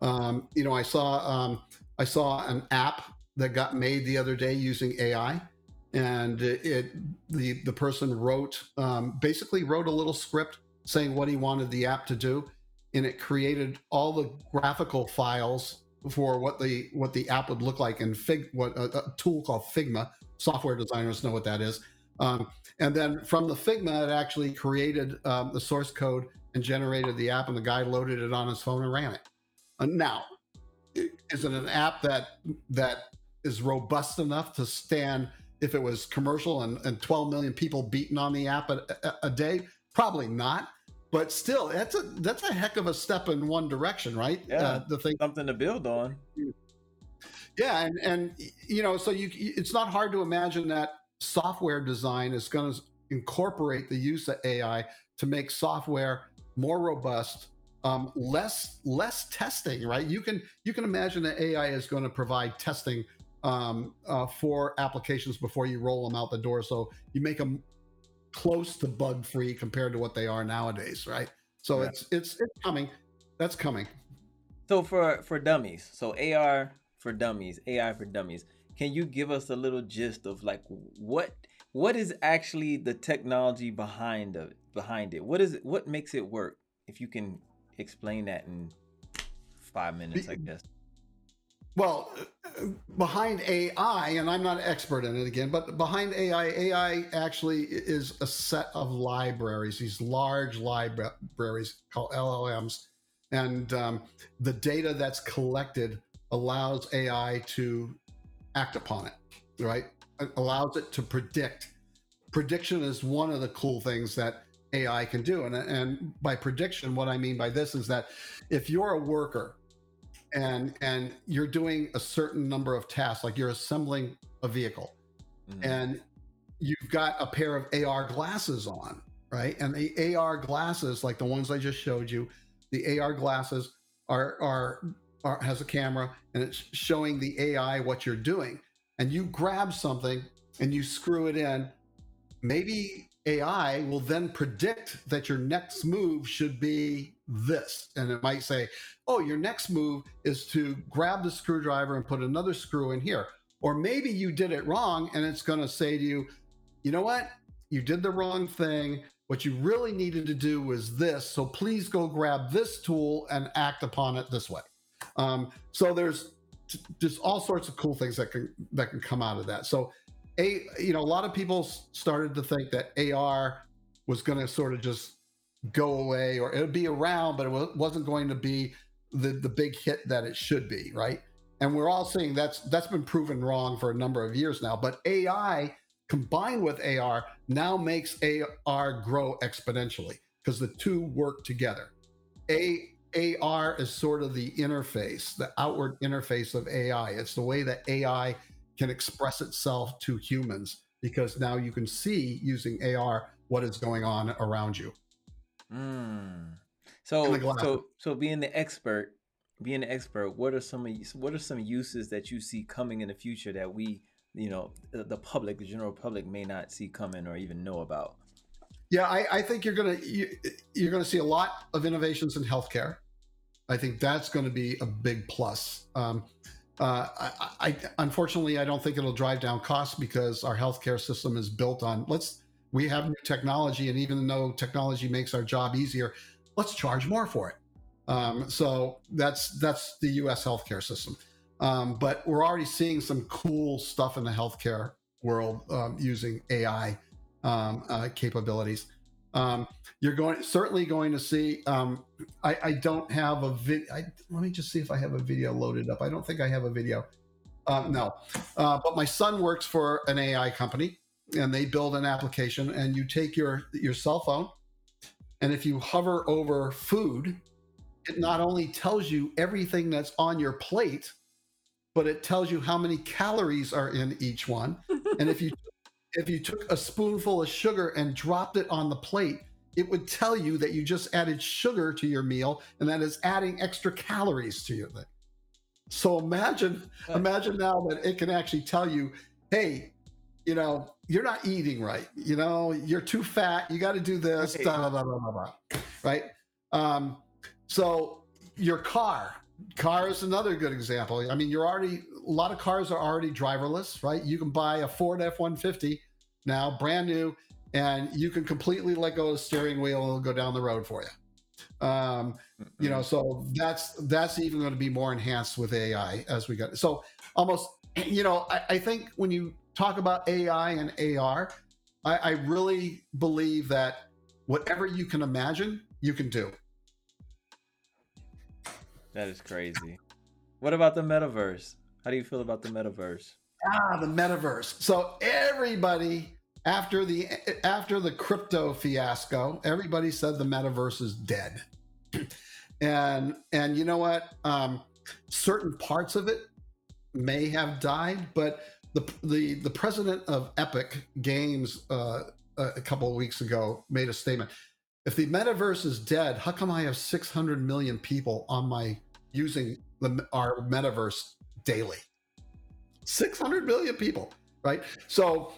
Um, you know, I saw um, I saw an app that got made the other day using AI, and it, it the the person wrote um, basically wrote a little script saying what he wanted the app to do, and it created all the graphical files for what the what the app would look like in Fig what a, a tool called Figma. Software designers know what that is. Um, and then from the Figma, it actually created um, the source code and generated the app, and the guy loaded it on his phone and ran it. Uh, now, is it an app that that is robust enough to stand if it was commercial and, and 12 million people beating on the app a, a, a day? Probably not. But still, that's a that's a heck of a step in one direction, right? Yeah. Uh, the thing Something to build on. Yeah, and and you know, so you it's not hard to imagine that software design is going to incorporate the use of AI to make software more robust, um, less less testing. Right? You can you can imagine that AI is going to provide testing um, uh, for applications before you roll them out the door, so you make them close to bug free compared to what they are nowadays. Right? So Yeah. it's it's it's coming. That's coming. So for for dummies, so AR for dummies, AI for dummies. Can you give us a little gist of like what what is actually the technology behind of behind it? What is it? What makes it work? If you can explain that in five minutes, I guess. Well, behind AI, and I'm not an expert in it again, but behind AI, AI actually is a set of libraries, these large libraries called LLMs. And um, the data that's collected allows AI to act upon it, right? It allows it to predict. Prediction is one of the cool things that AI can do. And, and by prediction, what I mean by this is that if you're a worker and and you're doing a certain number of tasks like you're assembling a vehicle Mhm. and you've got a pair of AR glasses on right and the AR glasses like the ones I just showed you the AR glasses are are, are has a camera and it's showing the AI what you're doing and you grab something and you screw it in maybe AI will then predict that your next move should be this. And it might say, oh, your next move is to grab the screwdriver and put another screw in here. Or maybe you did it wrong and it's going to say to you, you know what? You did the wrong thing. What you really needed to do was this. So please go grab this tool and act upon it this way. Um, so there's just all sorts of cool things that can that can come out of that. So a you know a lot of people started to think that AR was going to sort of just go away or it would be around, but it wasn't going to be the the big hit that it should be, right? And we're all seeing that's that's been proven wrong for a number of years now. But AI combined with AR now makes AR grow exponentially because the two work together. A AR is sort of the interface, the outward interface of AI. It's the way that AI can express itself to humans because now you can see using AR what is going on around you. Mm. So so so being the expert, being the expert, what are some of what are some uses that you see coming in the future that we, you know, the public, the general public may not see coming or even know about? Yeah, I, I think you're gonna you, you're gonna see a lot of innovations in healthcare. I think that's going to be a big plus. Um, uh, I, I, unfortunately, I don't think it'll drive down costs because our healthcare system is built on let's we have new technology, and even though technology makes our job easier, let's charge more for it. Um, so that's that's the U.S. healthcare system. Um, but we're already seeing some cool stuff in the healthcare world um, using AI um, uh, capabilities. Um, you're going certainly going to see. Um, I, I don't have a vid. I, let me just see if I have a video loaded up. I don't think I have a video. Um, no, uh, but my son works for an AI company, and they build an application. And you take your your cell phone, and if you hover over food, it not only tells you everything that's on your plate, but it tells you how many calories are in each one. and if you if you took a spoonful of sugar and dropped it on the plate, it would tell you that you just added sugar to your meal and that is adding extra calories to your thing. So imagine, imagine now that it can actually tell you, hey, you know, you're not eating right. You know, you're too fat. You got to do this. Right? Um, so your car, car is another good example. I mean, you're already a lot of cars are already driverless, right? You can buy a Ford F-150 now, brand new, and you can completely let go of the steering wheel and it'll go down the road for you. Um, you know, so that's that's even going to be more enhanced with AI as we go. So almost, you know, I, I think when you talk about AI and AR, I, I really believe that whatever you can imagine, you can do. That is crazy. What about the metaverse? How do you feel about the metaverse? Ah, the metaverse. So everybody after the after the crypto fiasco, everybody said the metaverse is dead. and and you know what? Um, certain parts of it may have died, but the the the president of Epic Games uh, a couple of weeks ago made a statement. If the metaverse is dead, how come I have 600 million people on my using the our metaverse daily? 600 million people, right? So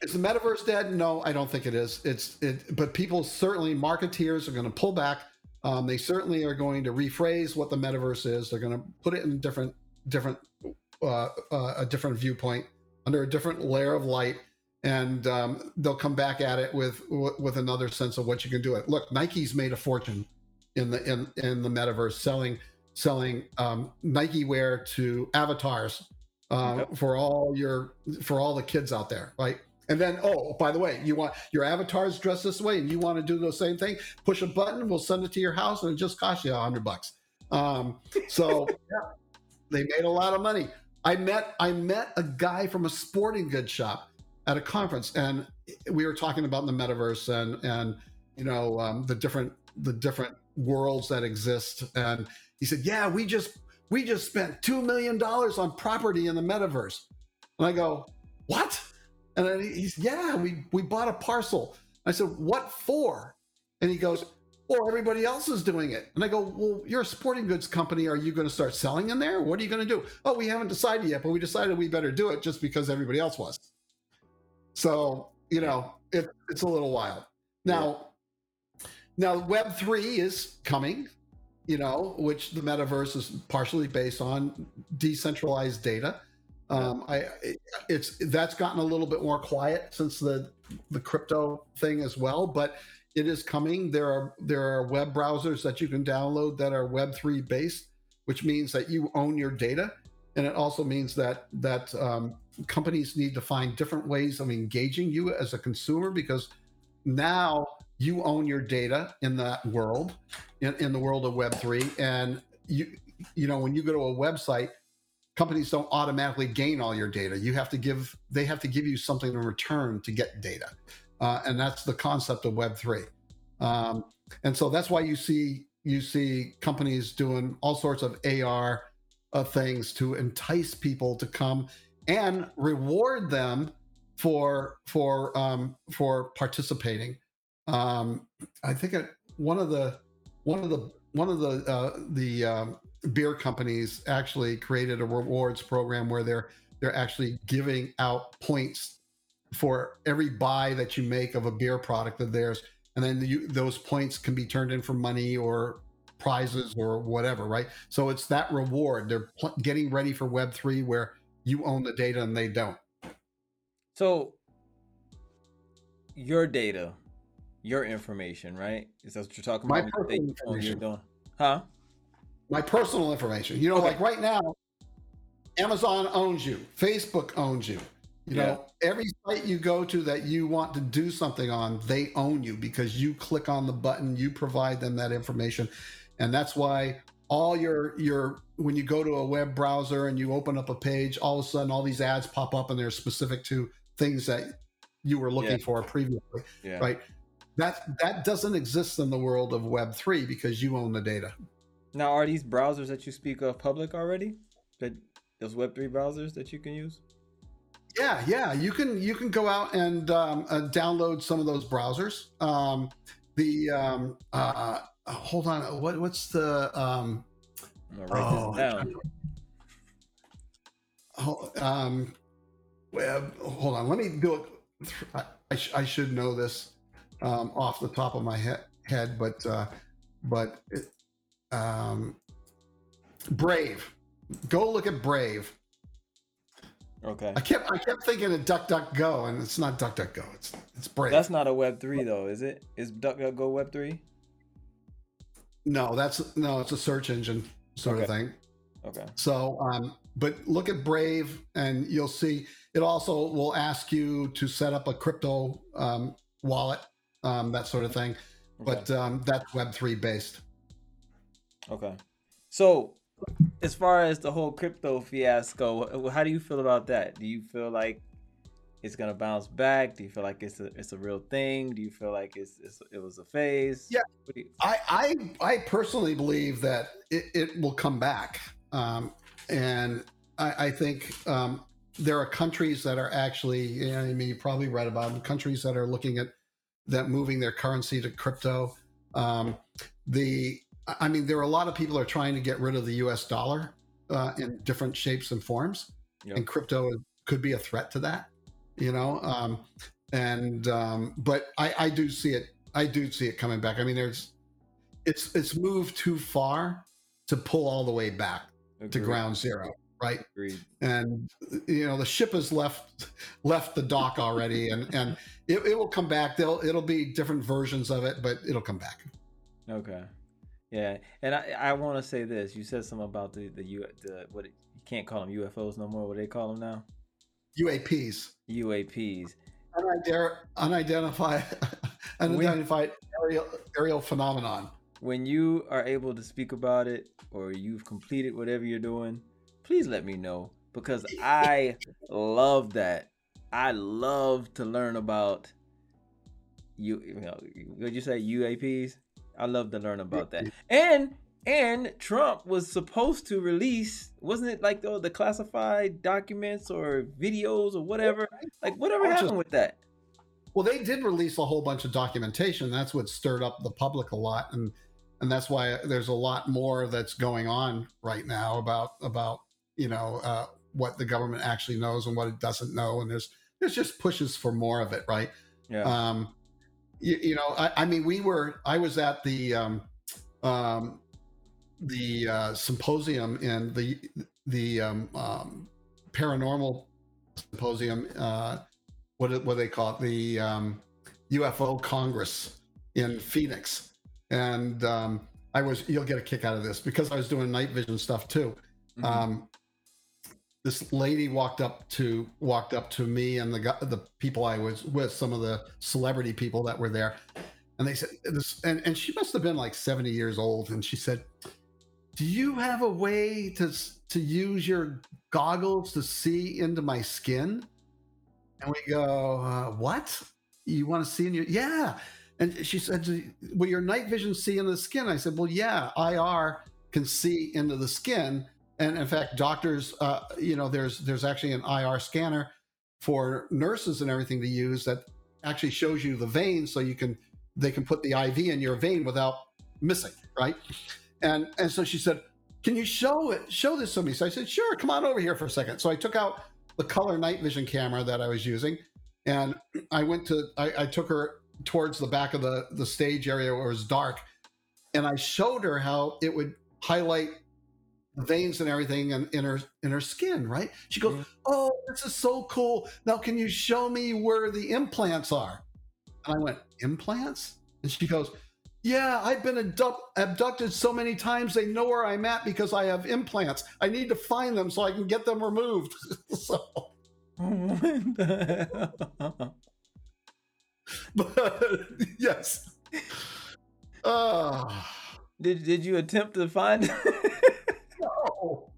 is the metaverse dead? No, I don't think it is. It's it, but people certainly marketeers are going to pull back. Um, they certainly are going to rephrase what the metaverse is. They're going to put it in different different uh, uh, a different viewpoint under a different layer of light, and um, they'll come back at it with with another sense of what you can do. It look, Nike's made a fortune in the in in the metaverse selling selling um, Nike wear to avatars uh, Yep. for all your for all the kids out there, right? And then, oh, by the way, you want your avatars dressed this way, and you want to do the same thing. Push a button, we'll send it to your house, and it just costs you a hundred bucks. Um, so yeah, they made a lot of money. I met I met a guy from a sporting goods shop at a conference, and we were talking about the metaverse and and you know um, the different the different worlds that exist. And he said, "Yeah, we just we just spent two million dollars on property in the metaverse." And I go, "What?" And he's, "Yeah, we we bought a parcel." I said, "What for?" And he goes, "Well, everybody else is doing it." And I go, "Well, you're a sporting goods company. Are you going to start selling in there? What are you going to do?" "Oh, we haven't decided yet, but we decided we better do it just because everybody else was." So you know, it, it's a little wild. Now, now Web three is coming. You know, which the metaverse is partially based on decentralized data. Um, I it's that's gotten a little bit more quiet since the the crypto thing as well, but it is coming. There are there are web browsers that you can download that are Web three based, which means that you own your data, and it also means that that um, companies need to find different ways of engaging you as a consumer because now you own your data in that world, in, in the world of Web three, and you you know when you go to a website companies don't automatically gain all your data. You have to give they have to give you something in return to get data, uh, and that's the concept of Web three. Um, and so that's why you see you see companies doing all sorts of AR uh, things to entice people to come and reward them for for um, for participating. Um, I think it, one of the one of the one of the uh, the um, beer companies actually created a rewards program where they're they're actually giving out points for every buy that you make of a beer product of theirs, and then you, those points can be turned in for money or prizes or whatever, right? So it's that reward. They're pl- getting ready for Web three where you own the data and they don't. So your data, your information, right? Is that what you're talking My about? when you say personal you own your information. Huh? My personal information. You know, Okay. like right now, Amazon owns you, Facebook owns you. You know, every site you go to that you want to do something on, they own you because you click on the button, you provide them that information. And that's why all your your when you go to a web browser and you open up a page, all of a sudden all these ads pop up and they're specific to things that you were looking Yeah. for previously. Yeah. Right. That that doesn't exist in the world of web three because you own the data. Now, are these browsers that you speak of public already? That those Web three browsers that you can use? Yeah, yeah, you can you can go out and um, uh, download some of those browsers. Um, the um, uh, uh, hold on, what what's the um, write Oh, this down. ho- um, web? Hold on, let me do it. I, I, sh- I should know this um, off the top of my he- head, but uh, but it, um, Brave. Go look at Brave. Okay. I kept I kept thinking of Duck Duck Go, and it's not DuckDuckGo. It's it's Brave. That's not a Web three though, is it? Is Duck Duck Go Web three? No, that's no, it's a search engine sort of thing. Okay. So, um, but look at Brave, and you'll see it also will ask you to set up a crypto um, wallet, um, that sort of thing. But um, that's Web three based. Okay. So, as far as the whole crypto fiasco, how do you feel about that? Do you feel like it's gonna bounce back? Do you feel like it's a it's a real thing? Do you feel like it's, it's it was a phase? Yeah. You- I I, I personally believe that it, it will come back, um, and I, I think um, there are countries that are actually. You know, I mean, you probably read about them. Countries that are looking at that moving their currency to crypto. Um, the I mean, there are a lot of people are trying to get rid of the U.S. dollar uh, in different shapes and forms, Yeah. and crypto could be a threat to that. You know, um, and um, but I, I do see it. I do see it coming back. I mean, there's it's it's moved too far to pull all the way back to ground zero, right? Agreed. And you know, the ship has left left the dock already, and and it, it will come back. They'll it'll be different versions of it, but it'll come back. Okay. Yeah, and I I want to say this. You said something about the the U the what you can't call them UFOs no more. What do they call them now? UAPs, UAPs. Unidentified, unidentified, unidentified aerial aerial phenomenon. when you are able to speak about it or you've completed whatever you're doing, please let me know because I love that. I love to learn about you. you know, Would you say UAPs? I love to learn about that. And and Trump was supposed to release, wasn't it like the, the classified documents or videos or whatever? Like whatever happened with that? Well, they did release a whole bunch of documentation. That's what stirred up the public a lot, and and that's why there's a lot more that's going on right now about about you know uh, what the government actually knows and what it doesn't know, and there's there's just pushes for more of it, right? Yeah. Um, you, you know, I, I mean, we were I was at the um, um, the uh, symposium in the the um, um, paranormal symposium. Uh, what what do they call it? The um, UFO Congress in Phoenix, and um, I was. You'll get a kick out of this because I was doing night vision stuff too. Mhm. Um, this lady walked up to walked up to me and the the people I was with, some of the celebrity people that were there, and they said this, and and she must have been like seventy years old, and she said, "Do you have a way to to use your goggles to see into my skin?" And we go, uh, "What? You want to see in your yeah?" And she said, "Will your night vision see into the skin?" I said, "Well, yeah, IR can see into the skin." And in fact, doctors, uh, you know, there's there's actually an IR scanner for nurses and everything to use that actually shows you the vein, so you can they can put the IV in your vein without missing, right? And and so she said, "Can you show it? Show this to me?" So I said, "Sure, come on over here for a second. So I took out the color night vision camera that I was using, and I went to I, I took her towards the back of the the stage area where it was dark, and I showed her how it would highlight veins and everything in, in her in her skin. Right? She goes, mm-hmm. "Oh, this is so cool. Now, can you show me where the implants are?" And I went, "Implants?" And she goes, Yeah, I've been abduct- abducted so many times they know where I'm at because I have implants. I need to find them so I can get them removed. so, What the hell? but yes. Uh, Did did you attempt to find? no.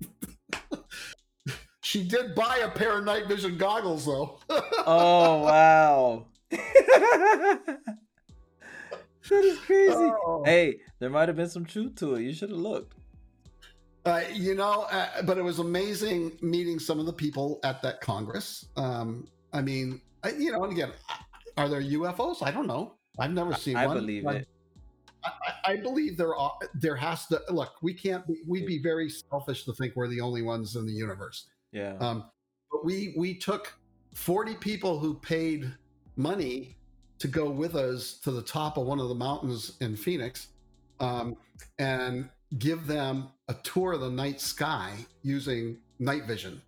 she did buy a pair of night vision goggles though. oh wow. That is crazy. Oh. Hey, there might have been some truth to it. You should have looked. Uh, you know, uh, but it was amazing meeting some of the people at that Congress. Um, I mean, I, you know, and again, are there UFOs? I don't know. I've never seen I one. I believe but it. I, I believe there are. There has to look. We can't. Be, we'd be very selfish to think we're the only ones in the universe. Yeah. Um, but we we took forty people who paid money to go with us to the top of one of the mountains in Phoenix, um, and give them a tour of the night sky using night vision.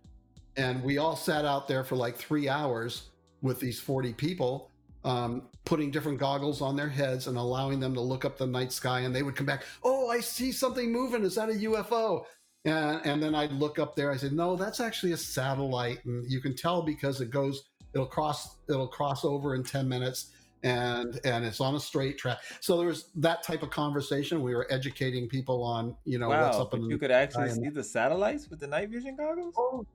And we all sat out there for like three hours with these forty people, um, putting different goggles on their heads and allowing them to look up the night sky. And they would come back, "Oh, I see something moving. Is that a UFO?" And, and then I'd look up there. I said, "No, that's actually a satellite, and you can tell because it goes. It'll cross. It'll cross over in ten minutes." And and it's on a straight track. So there was that type of conversation. We were educating people on, you know, what's up in the you could actually see the satellites with the night vision goggles. Oh,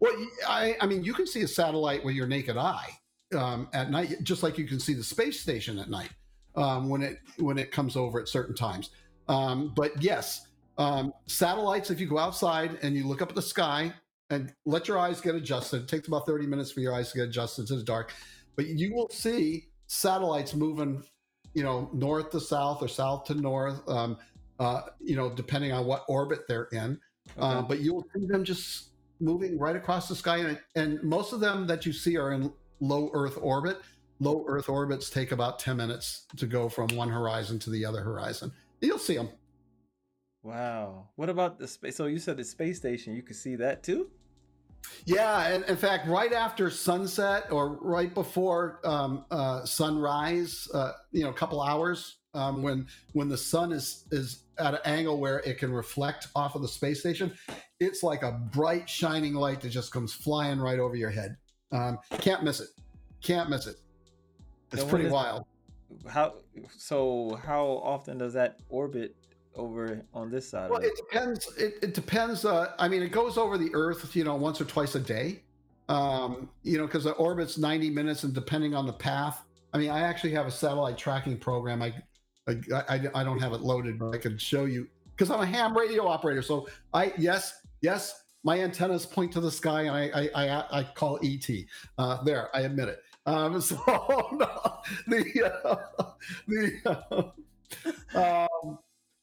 well, I I mean, you can see a satellite with your naked eye um, at night, just like you can see the space station at night um, when it when it comes over at certain times. Um, but yes, um, satellites. If you go outside and you look up at the sky and let your eyes get adjusted, it takes about thirty minutes for your eyes to get adjusted to the dark, but you will see satellites moving, you know, north to south or south to north. Um, uh, you know, depending on what orbit they're in. Uh, but you'll see them just moving right across the sky, and, and most of them that you see are in low Earth orbit. Low Earth orbits take about ten minutes to go from one horizon to the other horizon. You'll see them. Wow. What about the space? So you said the space station. You could see that too. Yeah, and in fact, right after sunset or right before um, uh, sunrise, uh, you know, a couple hours um, when when the sun is is at an angle where it can reflect off of the space station, it's like a bright shining light that just comes flying right over your head. Um, can't miss it. Can't miss it. It's pretty is- wild. How? So how often does that orbit over on this side? Well, of it? it depends. It, it depends. Uh, I mean, it goes over the Earth, you know, once or twice a day. Um, you know, because the orbit's ninety minutes, and depending on the path. I mean, I actually have a satellite tracking program. I, I, I, I don't have it loaded, but I can show you because I'm a ham radio operator. So I, yes, yes, my antennas point to the sky, and I, I, I, I call ET. Uh, there, I admit it. Um, so no, the, uh, the, uh, um,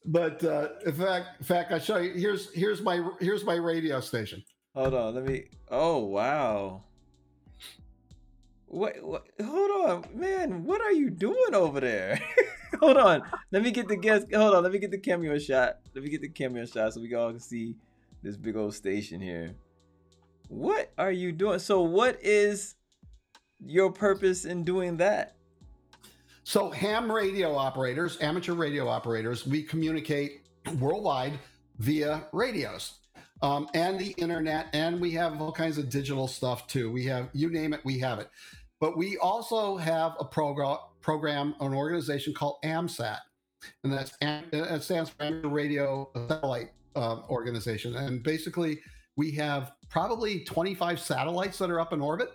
but uh, in fact, in fact, I show you. Here's here's my here's my radio station. Hold on, let me. Oh wow. What, what? Hold on, man. What are you doing over there? hold on. Let me get the guest. Hold on. Let me get the cameo shot. Let me get the cameo shot so we all can see this big old station here. What are you doing? So, what is your purpose in doing that? So ham radio operators, amateur radio operators, we communicate worldwide via radios um, and the internet, and we have all kinds of digital stuff too. We have you name it, we have it. But we also have a program, program, an organization called AMSAT, and that's it stands for Amateur Radio Satellite uh, Organization. And basically, we have probably 25 satellites that are up in orbit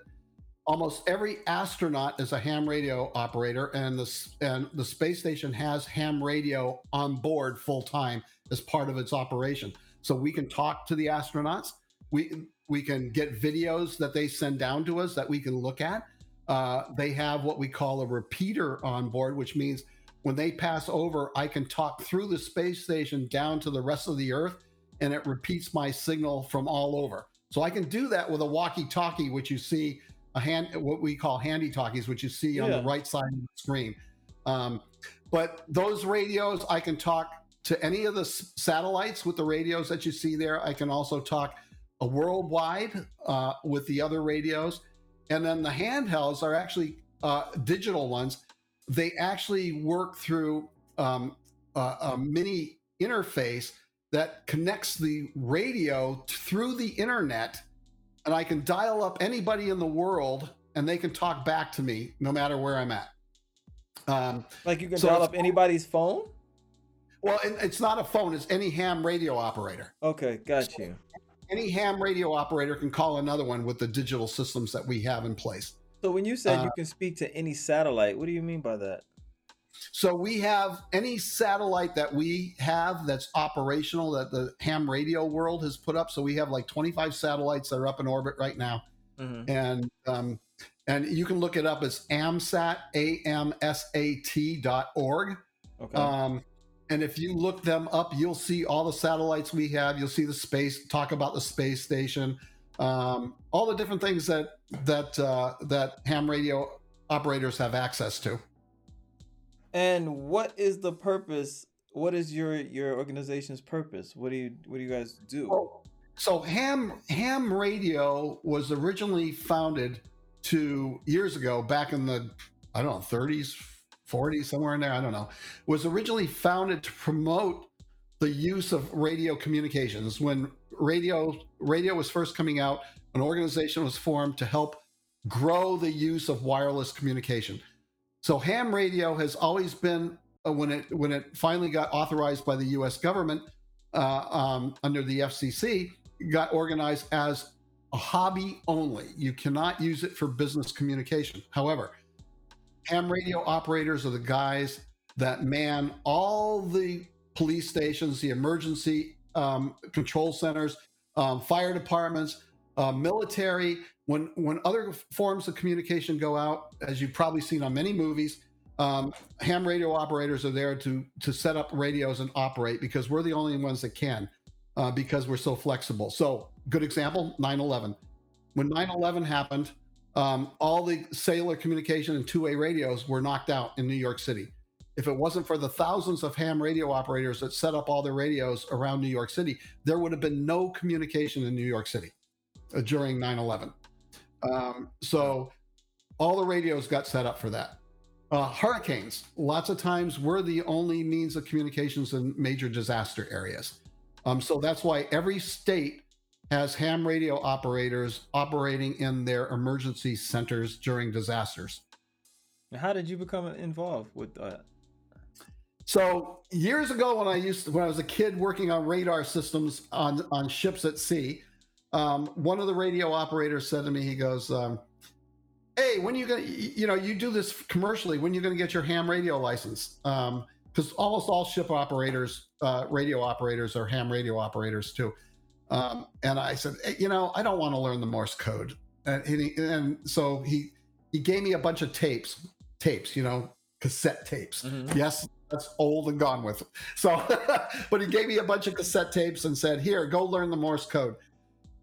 almost every astronaut is a ham radio operator and the and the space station has ham radio on board full time as part of its operation. So we can talk to the astronauts. We we can get videos that they send down to us that we can look at. Uh, they have what we call a repeater on board which means when they pass over i can talk through the space station down to the rest of the earth and it repeats my signal from all over. So i can do that with a walkie talkie which you see a hand what we call handy talkies which you see on the right side of the screen. Um, but those radios i can talk to any of the s- satellites with the radios that you see there. I can also talk a worldwide uh, with the other radios. And then the handhelds are actually uh, digital ones. They actually work through um, uh, a mini interface that connects the radio through the internet, and I can dial up anybody in the world, and they can talk back to me no matter where I'm at. Um, Like you can So dial up anybody's phone. well, it's not a phone; it's any ham radio operator. Okay, got you. Any ham radio operator can call another one with the digital systems that we have in place. So when you said Uh, you can speak to any satellite, what do you mean by that? So we have any satellite that we have that's operational that the ham radio world has put up. So we have like 25 satellites that are up in orbit right now, Mhm. and um, and you can look it up as AMSAT A M S A T dot org. Okay. Um, and if you look them up, you'll see all the satellites we have. You'll see the space. Talk about the space station, um, all the different things that that uh, that ham radio operators have access to. And what is the purpose? What is your your organization's purpose? What do you what do you guys do? So ham ham radio was originally founded two years ago, back in the I don't know 30s, 40s, somewhere in there. I don't know. Was originally founded to promote the use of radio communications. When radio radio was first coming out, an organization was formed to help grow the use of wireless communication. So ham radio has always been uh, when it when it finally got authorized by the U.S. government uh, um, under the FCC, got organized as a hobby only. You cannot use it for business communication. However, ham radio operators are the guys that man all the police stations, the emergency um, control centers, um, fire departments, uh, military. When when other forms of communication go out, as you've probably seen on many movies, um, ham radio operators are there to to set up radios and operate because we're the only ones that can uh, because we're so flexible. So, good example 9 11. When 9 11 happened, um, all the cellular communication and two way radios were knocked out in New York City. If it wasn't for the thousands of ham radio operators that set up all their radios around New York City, there would have been no communication in New York City uh, during 9 11. Um, so, all the radios got set up for that. Uh, hurricanes, lots of times, we're the only means of communications in major disaster areas. Um, so that's why every state has ham radio operators operating in their emergency centers during disasters. How did you become involved with uh, that? So years ago, when I used to, when I was a kid working on radar systems on on ships at sea, um, one of the radio operators said to me, he goes, um, "Hey, when you gonna, you know, you do this commercially. When you gonna get your ham radio license? Because almost all ship operators, uh, radio operators, are ham radio operators too." Um, and I said, "Hey, you know, I don't want to learn the Morse code. And, he, and so he he gave me a bunch of tapes, tapes, you know, cassette tapes. Mhm. Yes, that's old and gone with. So, but he gave me a bunch of cassette tapes and said, "Here, go learn the Morse code."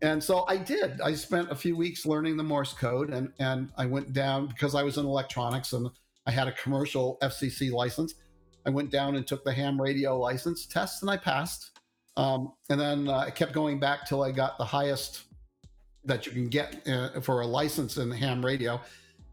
And so I did. I spent a few weeks learning the Morse code, and and I went down because I was in electronics and I had a commercial FCC license. I went down and took the ham radio license test, and I passed. Um, and then uh, I kept going back till I got the highest that you can get uh, for a license in ham radio.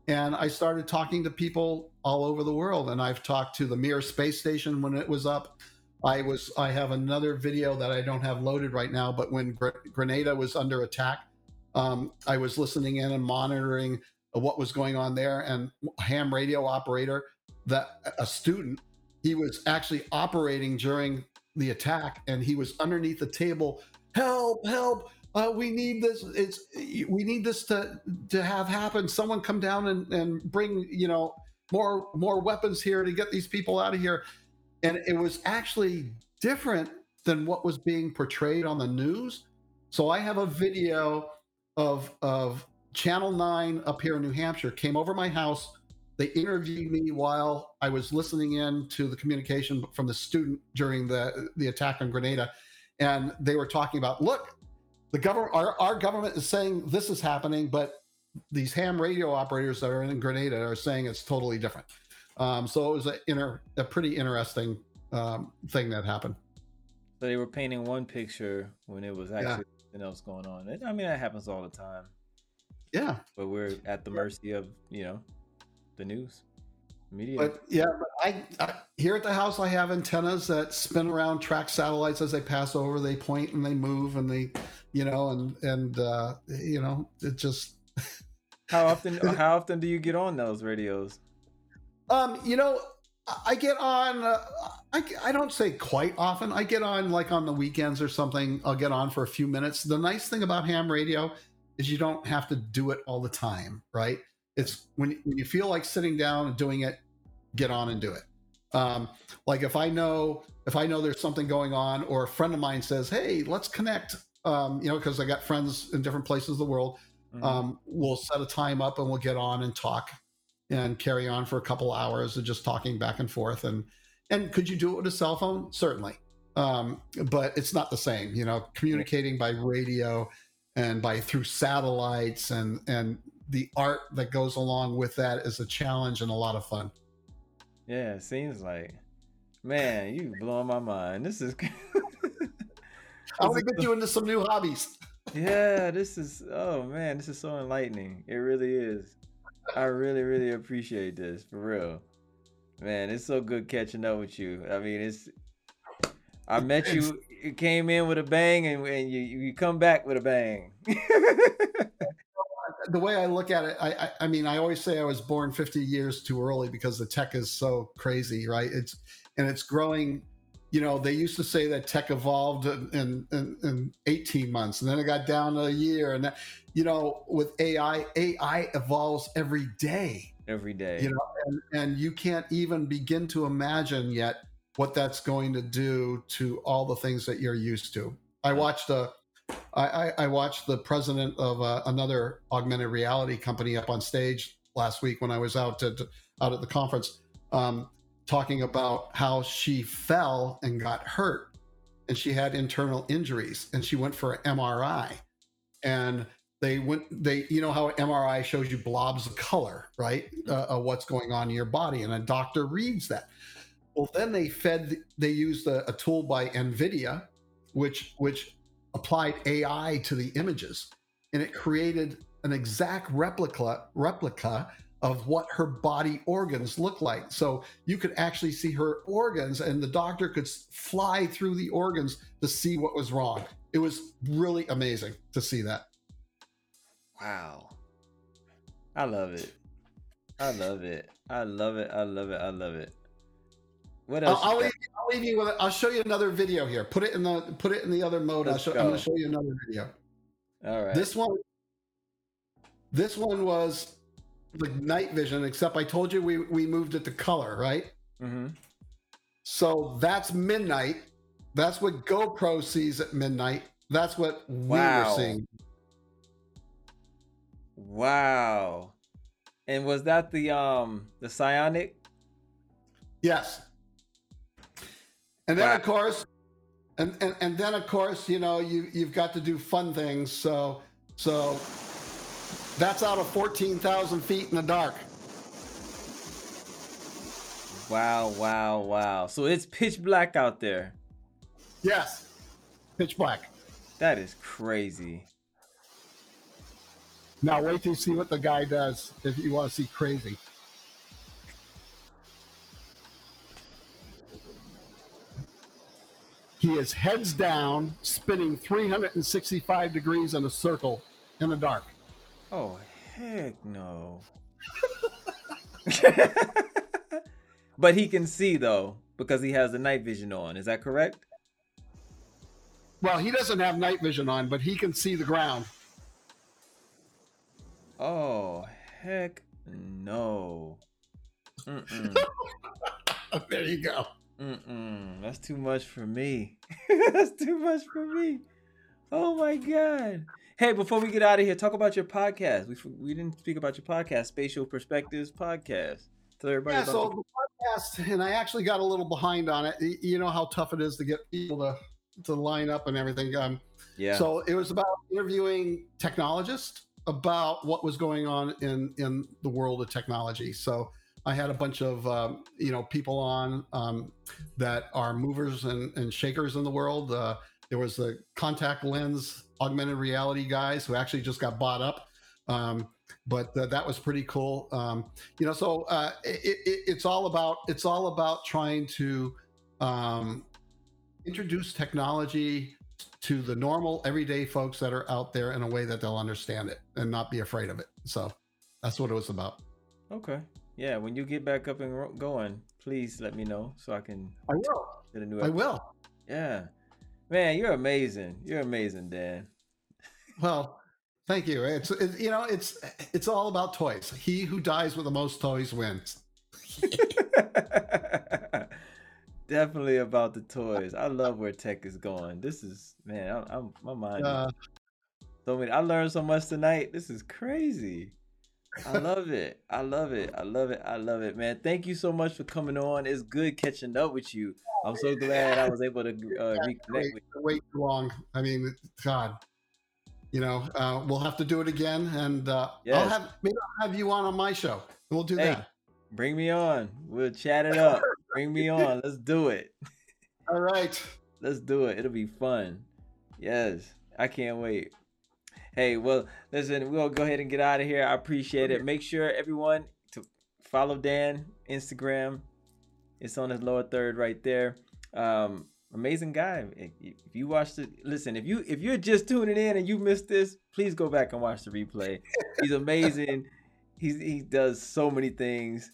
And I started talking to people all over the world. And I've talked to the Mir space station when it was up. I was I have another video that I don't have loaded right now, but when Gr- Grenada was under attack, um, I was listening in and monitoring what was going on there. And ham radio operator, that a student, he was actually operating during the attack, and he was underneath the table. Help! Help! Uh, we need this. It's we need this to to have happen. Someone come down and and bring you know more more weapons here to get these people out of here. And it was actually different than what was being portrayed on the news. So I have a video of of Channel 9 up here in New Hampshire came over my house. They interviewed me while I was listening in to the communication from the student during the the attack on Grenada. And they were talking about, look, the government our, our government is saying this is happening, but these ham radio operators that are in Grenada are saying it's totally different. Um, so it was a inter, a pretty interesting um, thing that happened. So they were painting one picture when it was actually something else going on. I mean, that happens all the time. Yeah, But we're at the mercy of you know the news. Media. But yeah, but I, I here at the house I have antennas that spin around, track satellites as they pass over. They point and they move and they, you know, and and uh, you know, it just. how often? how often do you get on those radios? Um, you know, I get on. Uh, I I don't say quite often. I get on like on the weekends or something. I'll get on for a few minutes. The nice thing about ham radio is you don't have to do it all the time, right? It's when when you feel like sitting down and doing it, get on and do it. Um, like if I know if I know there's something going on, or a friend of mine says, "Hey, let's connect," um, you know, because I got friends in different places of the world. Mhm. Um, we'll set a time up and we'll get on and talk and carry on for a couple hours of just talking back and forth. And and could you do it with a cell phone? Certainly, um, but it's not the same. You know, communicating by radio and by through satellites and and the art that goes along with that is a challenge and a lot of fun. Yeah, it seems like. Man, you blowing my mind. This is. I want to get you into some new hobbies. yeah, this is. Oh man, this is so enlightening. It really is. I really, really appreciate this for real. Man, it's so good catching up with you. I mean, it's. I met you. You came in with a bang, and, and you you come back with a bang. the way I look at it, I, I, I mean, I always say I was born 50 years too early because the tech is so crazy, right? It's and it's growing. You know, they used to say that tech evolved in, in, in 18 months, and then it got down to a year. And that, you know, with AI, AI evolves every day. Every day. You know, and, and you can't even begin to imagine yet what that's going to do to all the things that you're used to. I watched a I, I, I watched the president of uh, another augmented reality company up on stage last week when I was out at out at the conference, um, talking about how she fell and got hurt, and she had internal injuries, and she went for an MRI, and they went they you know how MRI shows you blobs of color, right, uh, of what's going on in your body, and a doctor reads that. Well, then they fed they used a, a tool by NVIDIA, which which applied AI to the images, and it created an exact replica replica of what her body organs look like. So you could actually see her organs, and the doctor could fly through the organs to see what was wrong. It was really amazing to see that. Wow. I love it. I love it. I love it. I love it. I love it. What I'll, else? I'll, got? leave, I'll leave you with. it. I'll show you another video here. Put it in the put it in the other mode. I'll show, I'm going to show you another video. All right. This one, this one was the night vision. Except I told you we we moved it to color, right? mm-hmm. So that's midnight. That's what GoPro sees at midnight. That's what we Wow. were seeing. Wow. And was that the um the SiOnyx? Yes. And then Wow. of course, and, and and then of course, you know, you you've got to do fun things. So so that's out of fourteen thousand feet in the dark. Wow, wow, wow. So it's pitch black out there. Yes. Pitch black. That is crazy. Now wait till you see what the guy does if you want to see crazy. He is heads down, spinning 365 degrees in a circle in the dark. Oh heck no. but he can see though because he has the night vision on. Is that correct? Well, he doesn't have night vision on, but he can see the ground. Oh heck no. There you go. Mm-mm. That's too much for me. That's too much for me. Oh my god. Hey, before we get out of here, talk about your podcast. We we didn't speak about your podcast, Spatial Perspectives Podcast. Tell everybody Yeah, so the- the podcast, and I actually got a little behind on it. You know how tough it is to get people to to line up and everything. Um, yeah. So it was about interviewing technologists about what was going on in in the world of technology. So I had a bunch of um, you know people on um, that are movers and, and shakers in the world. Uh, there was the contact lens augmented reality guys who actually just got bought up. Um, but uh, that was pretty cool. Um, you know, so uh, it, it, it's all about it's all about trying to um, introduce technology to the normal everyday folks that are out there in a way that they'll understand it and not be afraid of it. So that's what it was about. Okay. Yeah, when you get back up and going, please let me know so I can I will. get a new I will. Yeah. Man, you're amazing. You're amazing, Dan. Well, thank you. It's it, you know it's it's all about toys. He who dies with the most toys wins. Definitely about the toys. I love where tech is going. This is man, I'm, I'm my mind. Uh, so many. I learned so much tonight. This is crazy. I love it. I love it. I love it. I love it, man. Thank you so much for coming on. It's good catching up with you. I'm so glad I was able to uh, reconnect wait, with wait too long. I mean, God, you know, uh, we'll have to do it again, and uh, I'll have maybe I'll have you on on my show. We'll do Hey. that. Bring me on. We'll chat it up. Bring me on. Let's do it. All right. Let's do it. It'll be fun. Yes. I can't wait. Hey, well, listen, we'll go ahead and get out of here. I appreciate it. Make sure everyone to follow Dan Instagram. It's on his lower third right there. Um, amazing guy. If you watched it, listen, if you if you're just tuning in and you missed this, please go back and watch the replay. He's amazing. He's he does so many things.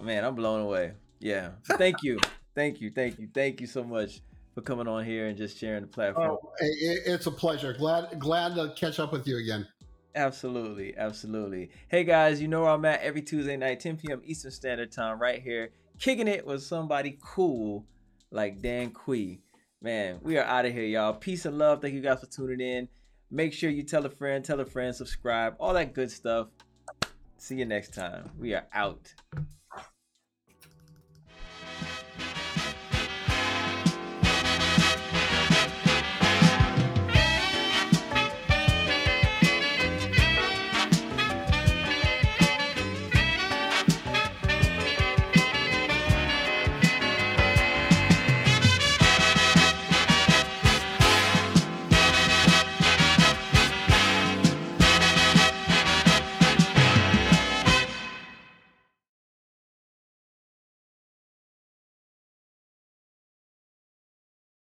Man, I'm blown away. Yeah. Thank you. Thank you. Thank you. Thank you so much for coming on here and just sharing the platform. Oh, it- it- it's a pleasure. Glad glad to catch up with you again. Absolutely, absolutely. Hey guys, you know where I'm at every Tuesday night, 10 p.m. Eastern Standard Time, right here, kicking it with somebody cool like Dan Cui. Man, we are out of here, y'all. Peace and love. Thank you guys for tuning in. Make sure you tell a friend, tell a friend, subscribe, all that good stuff. See you next time. We are out.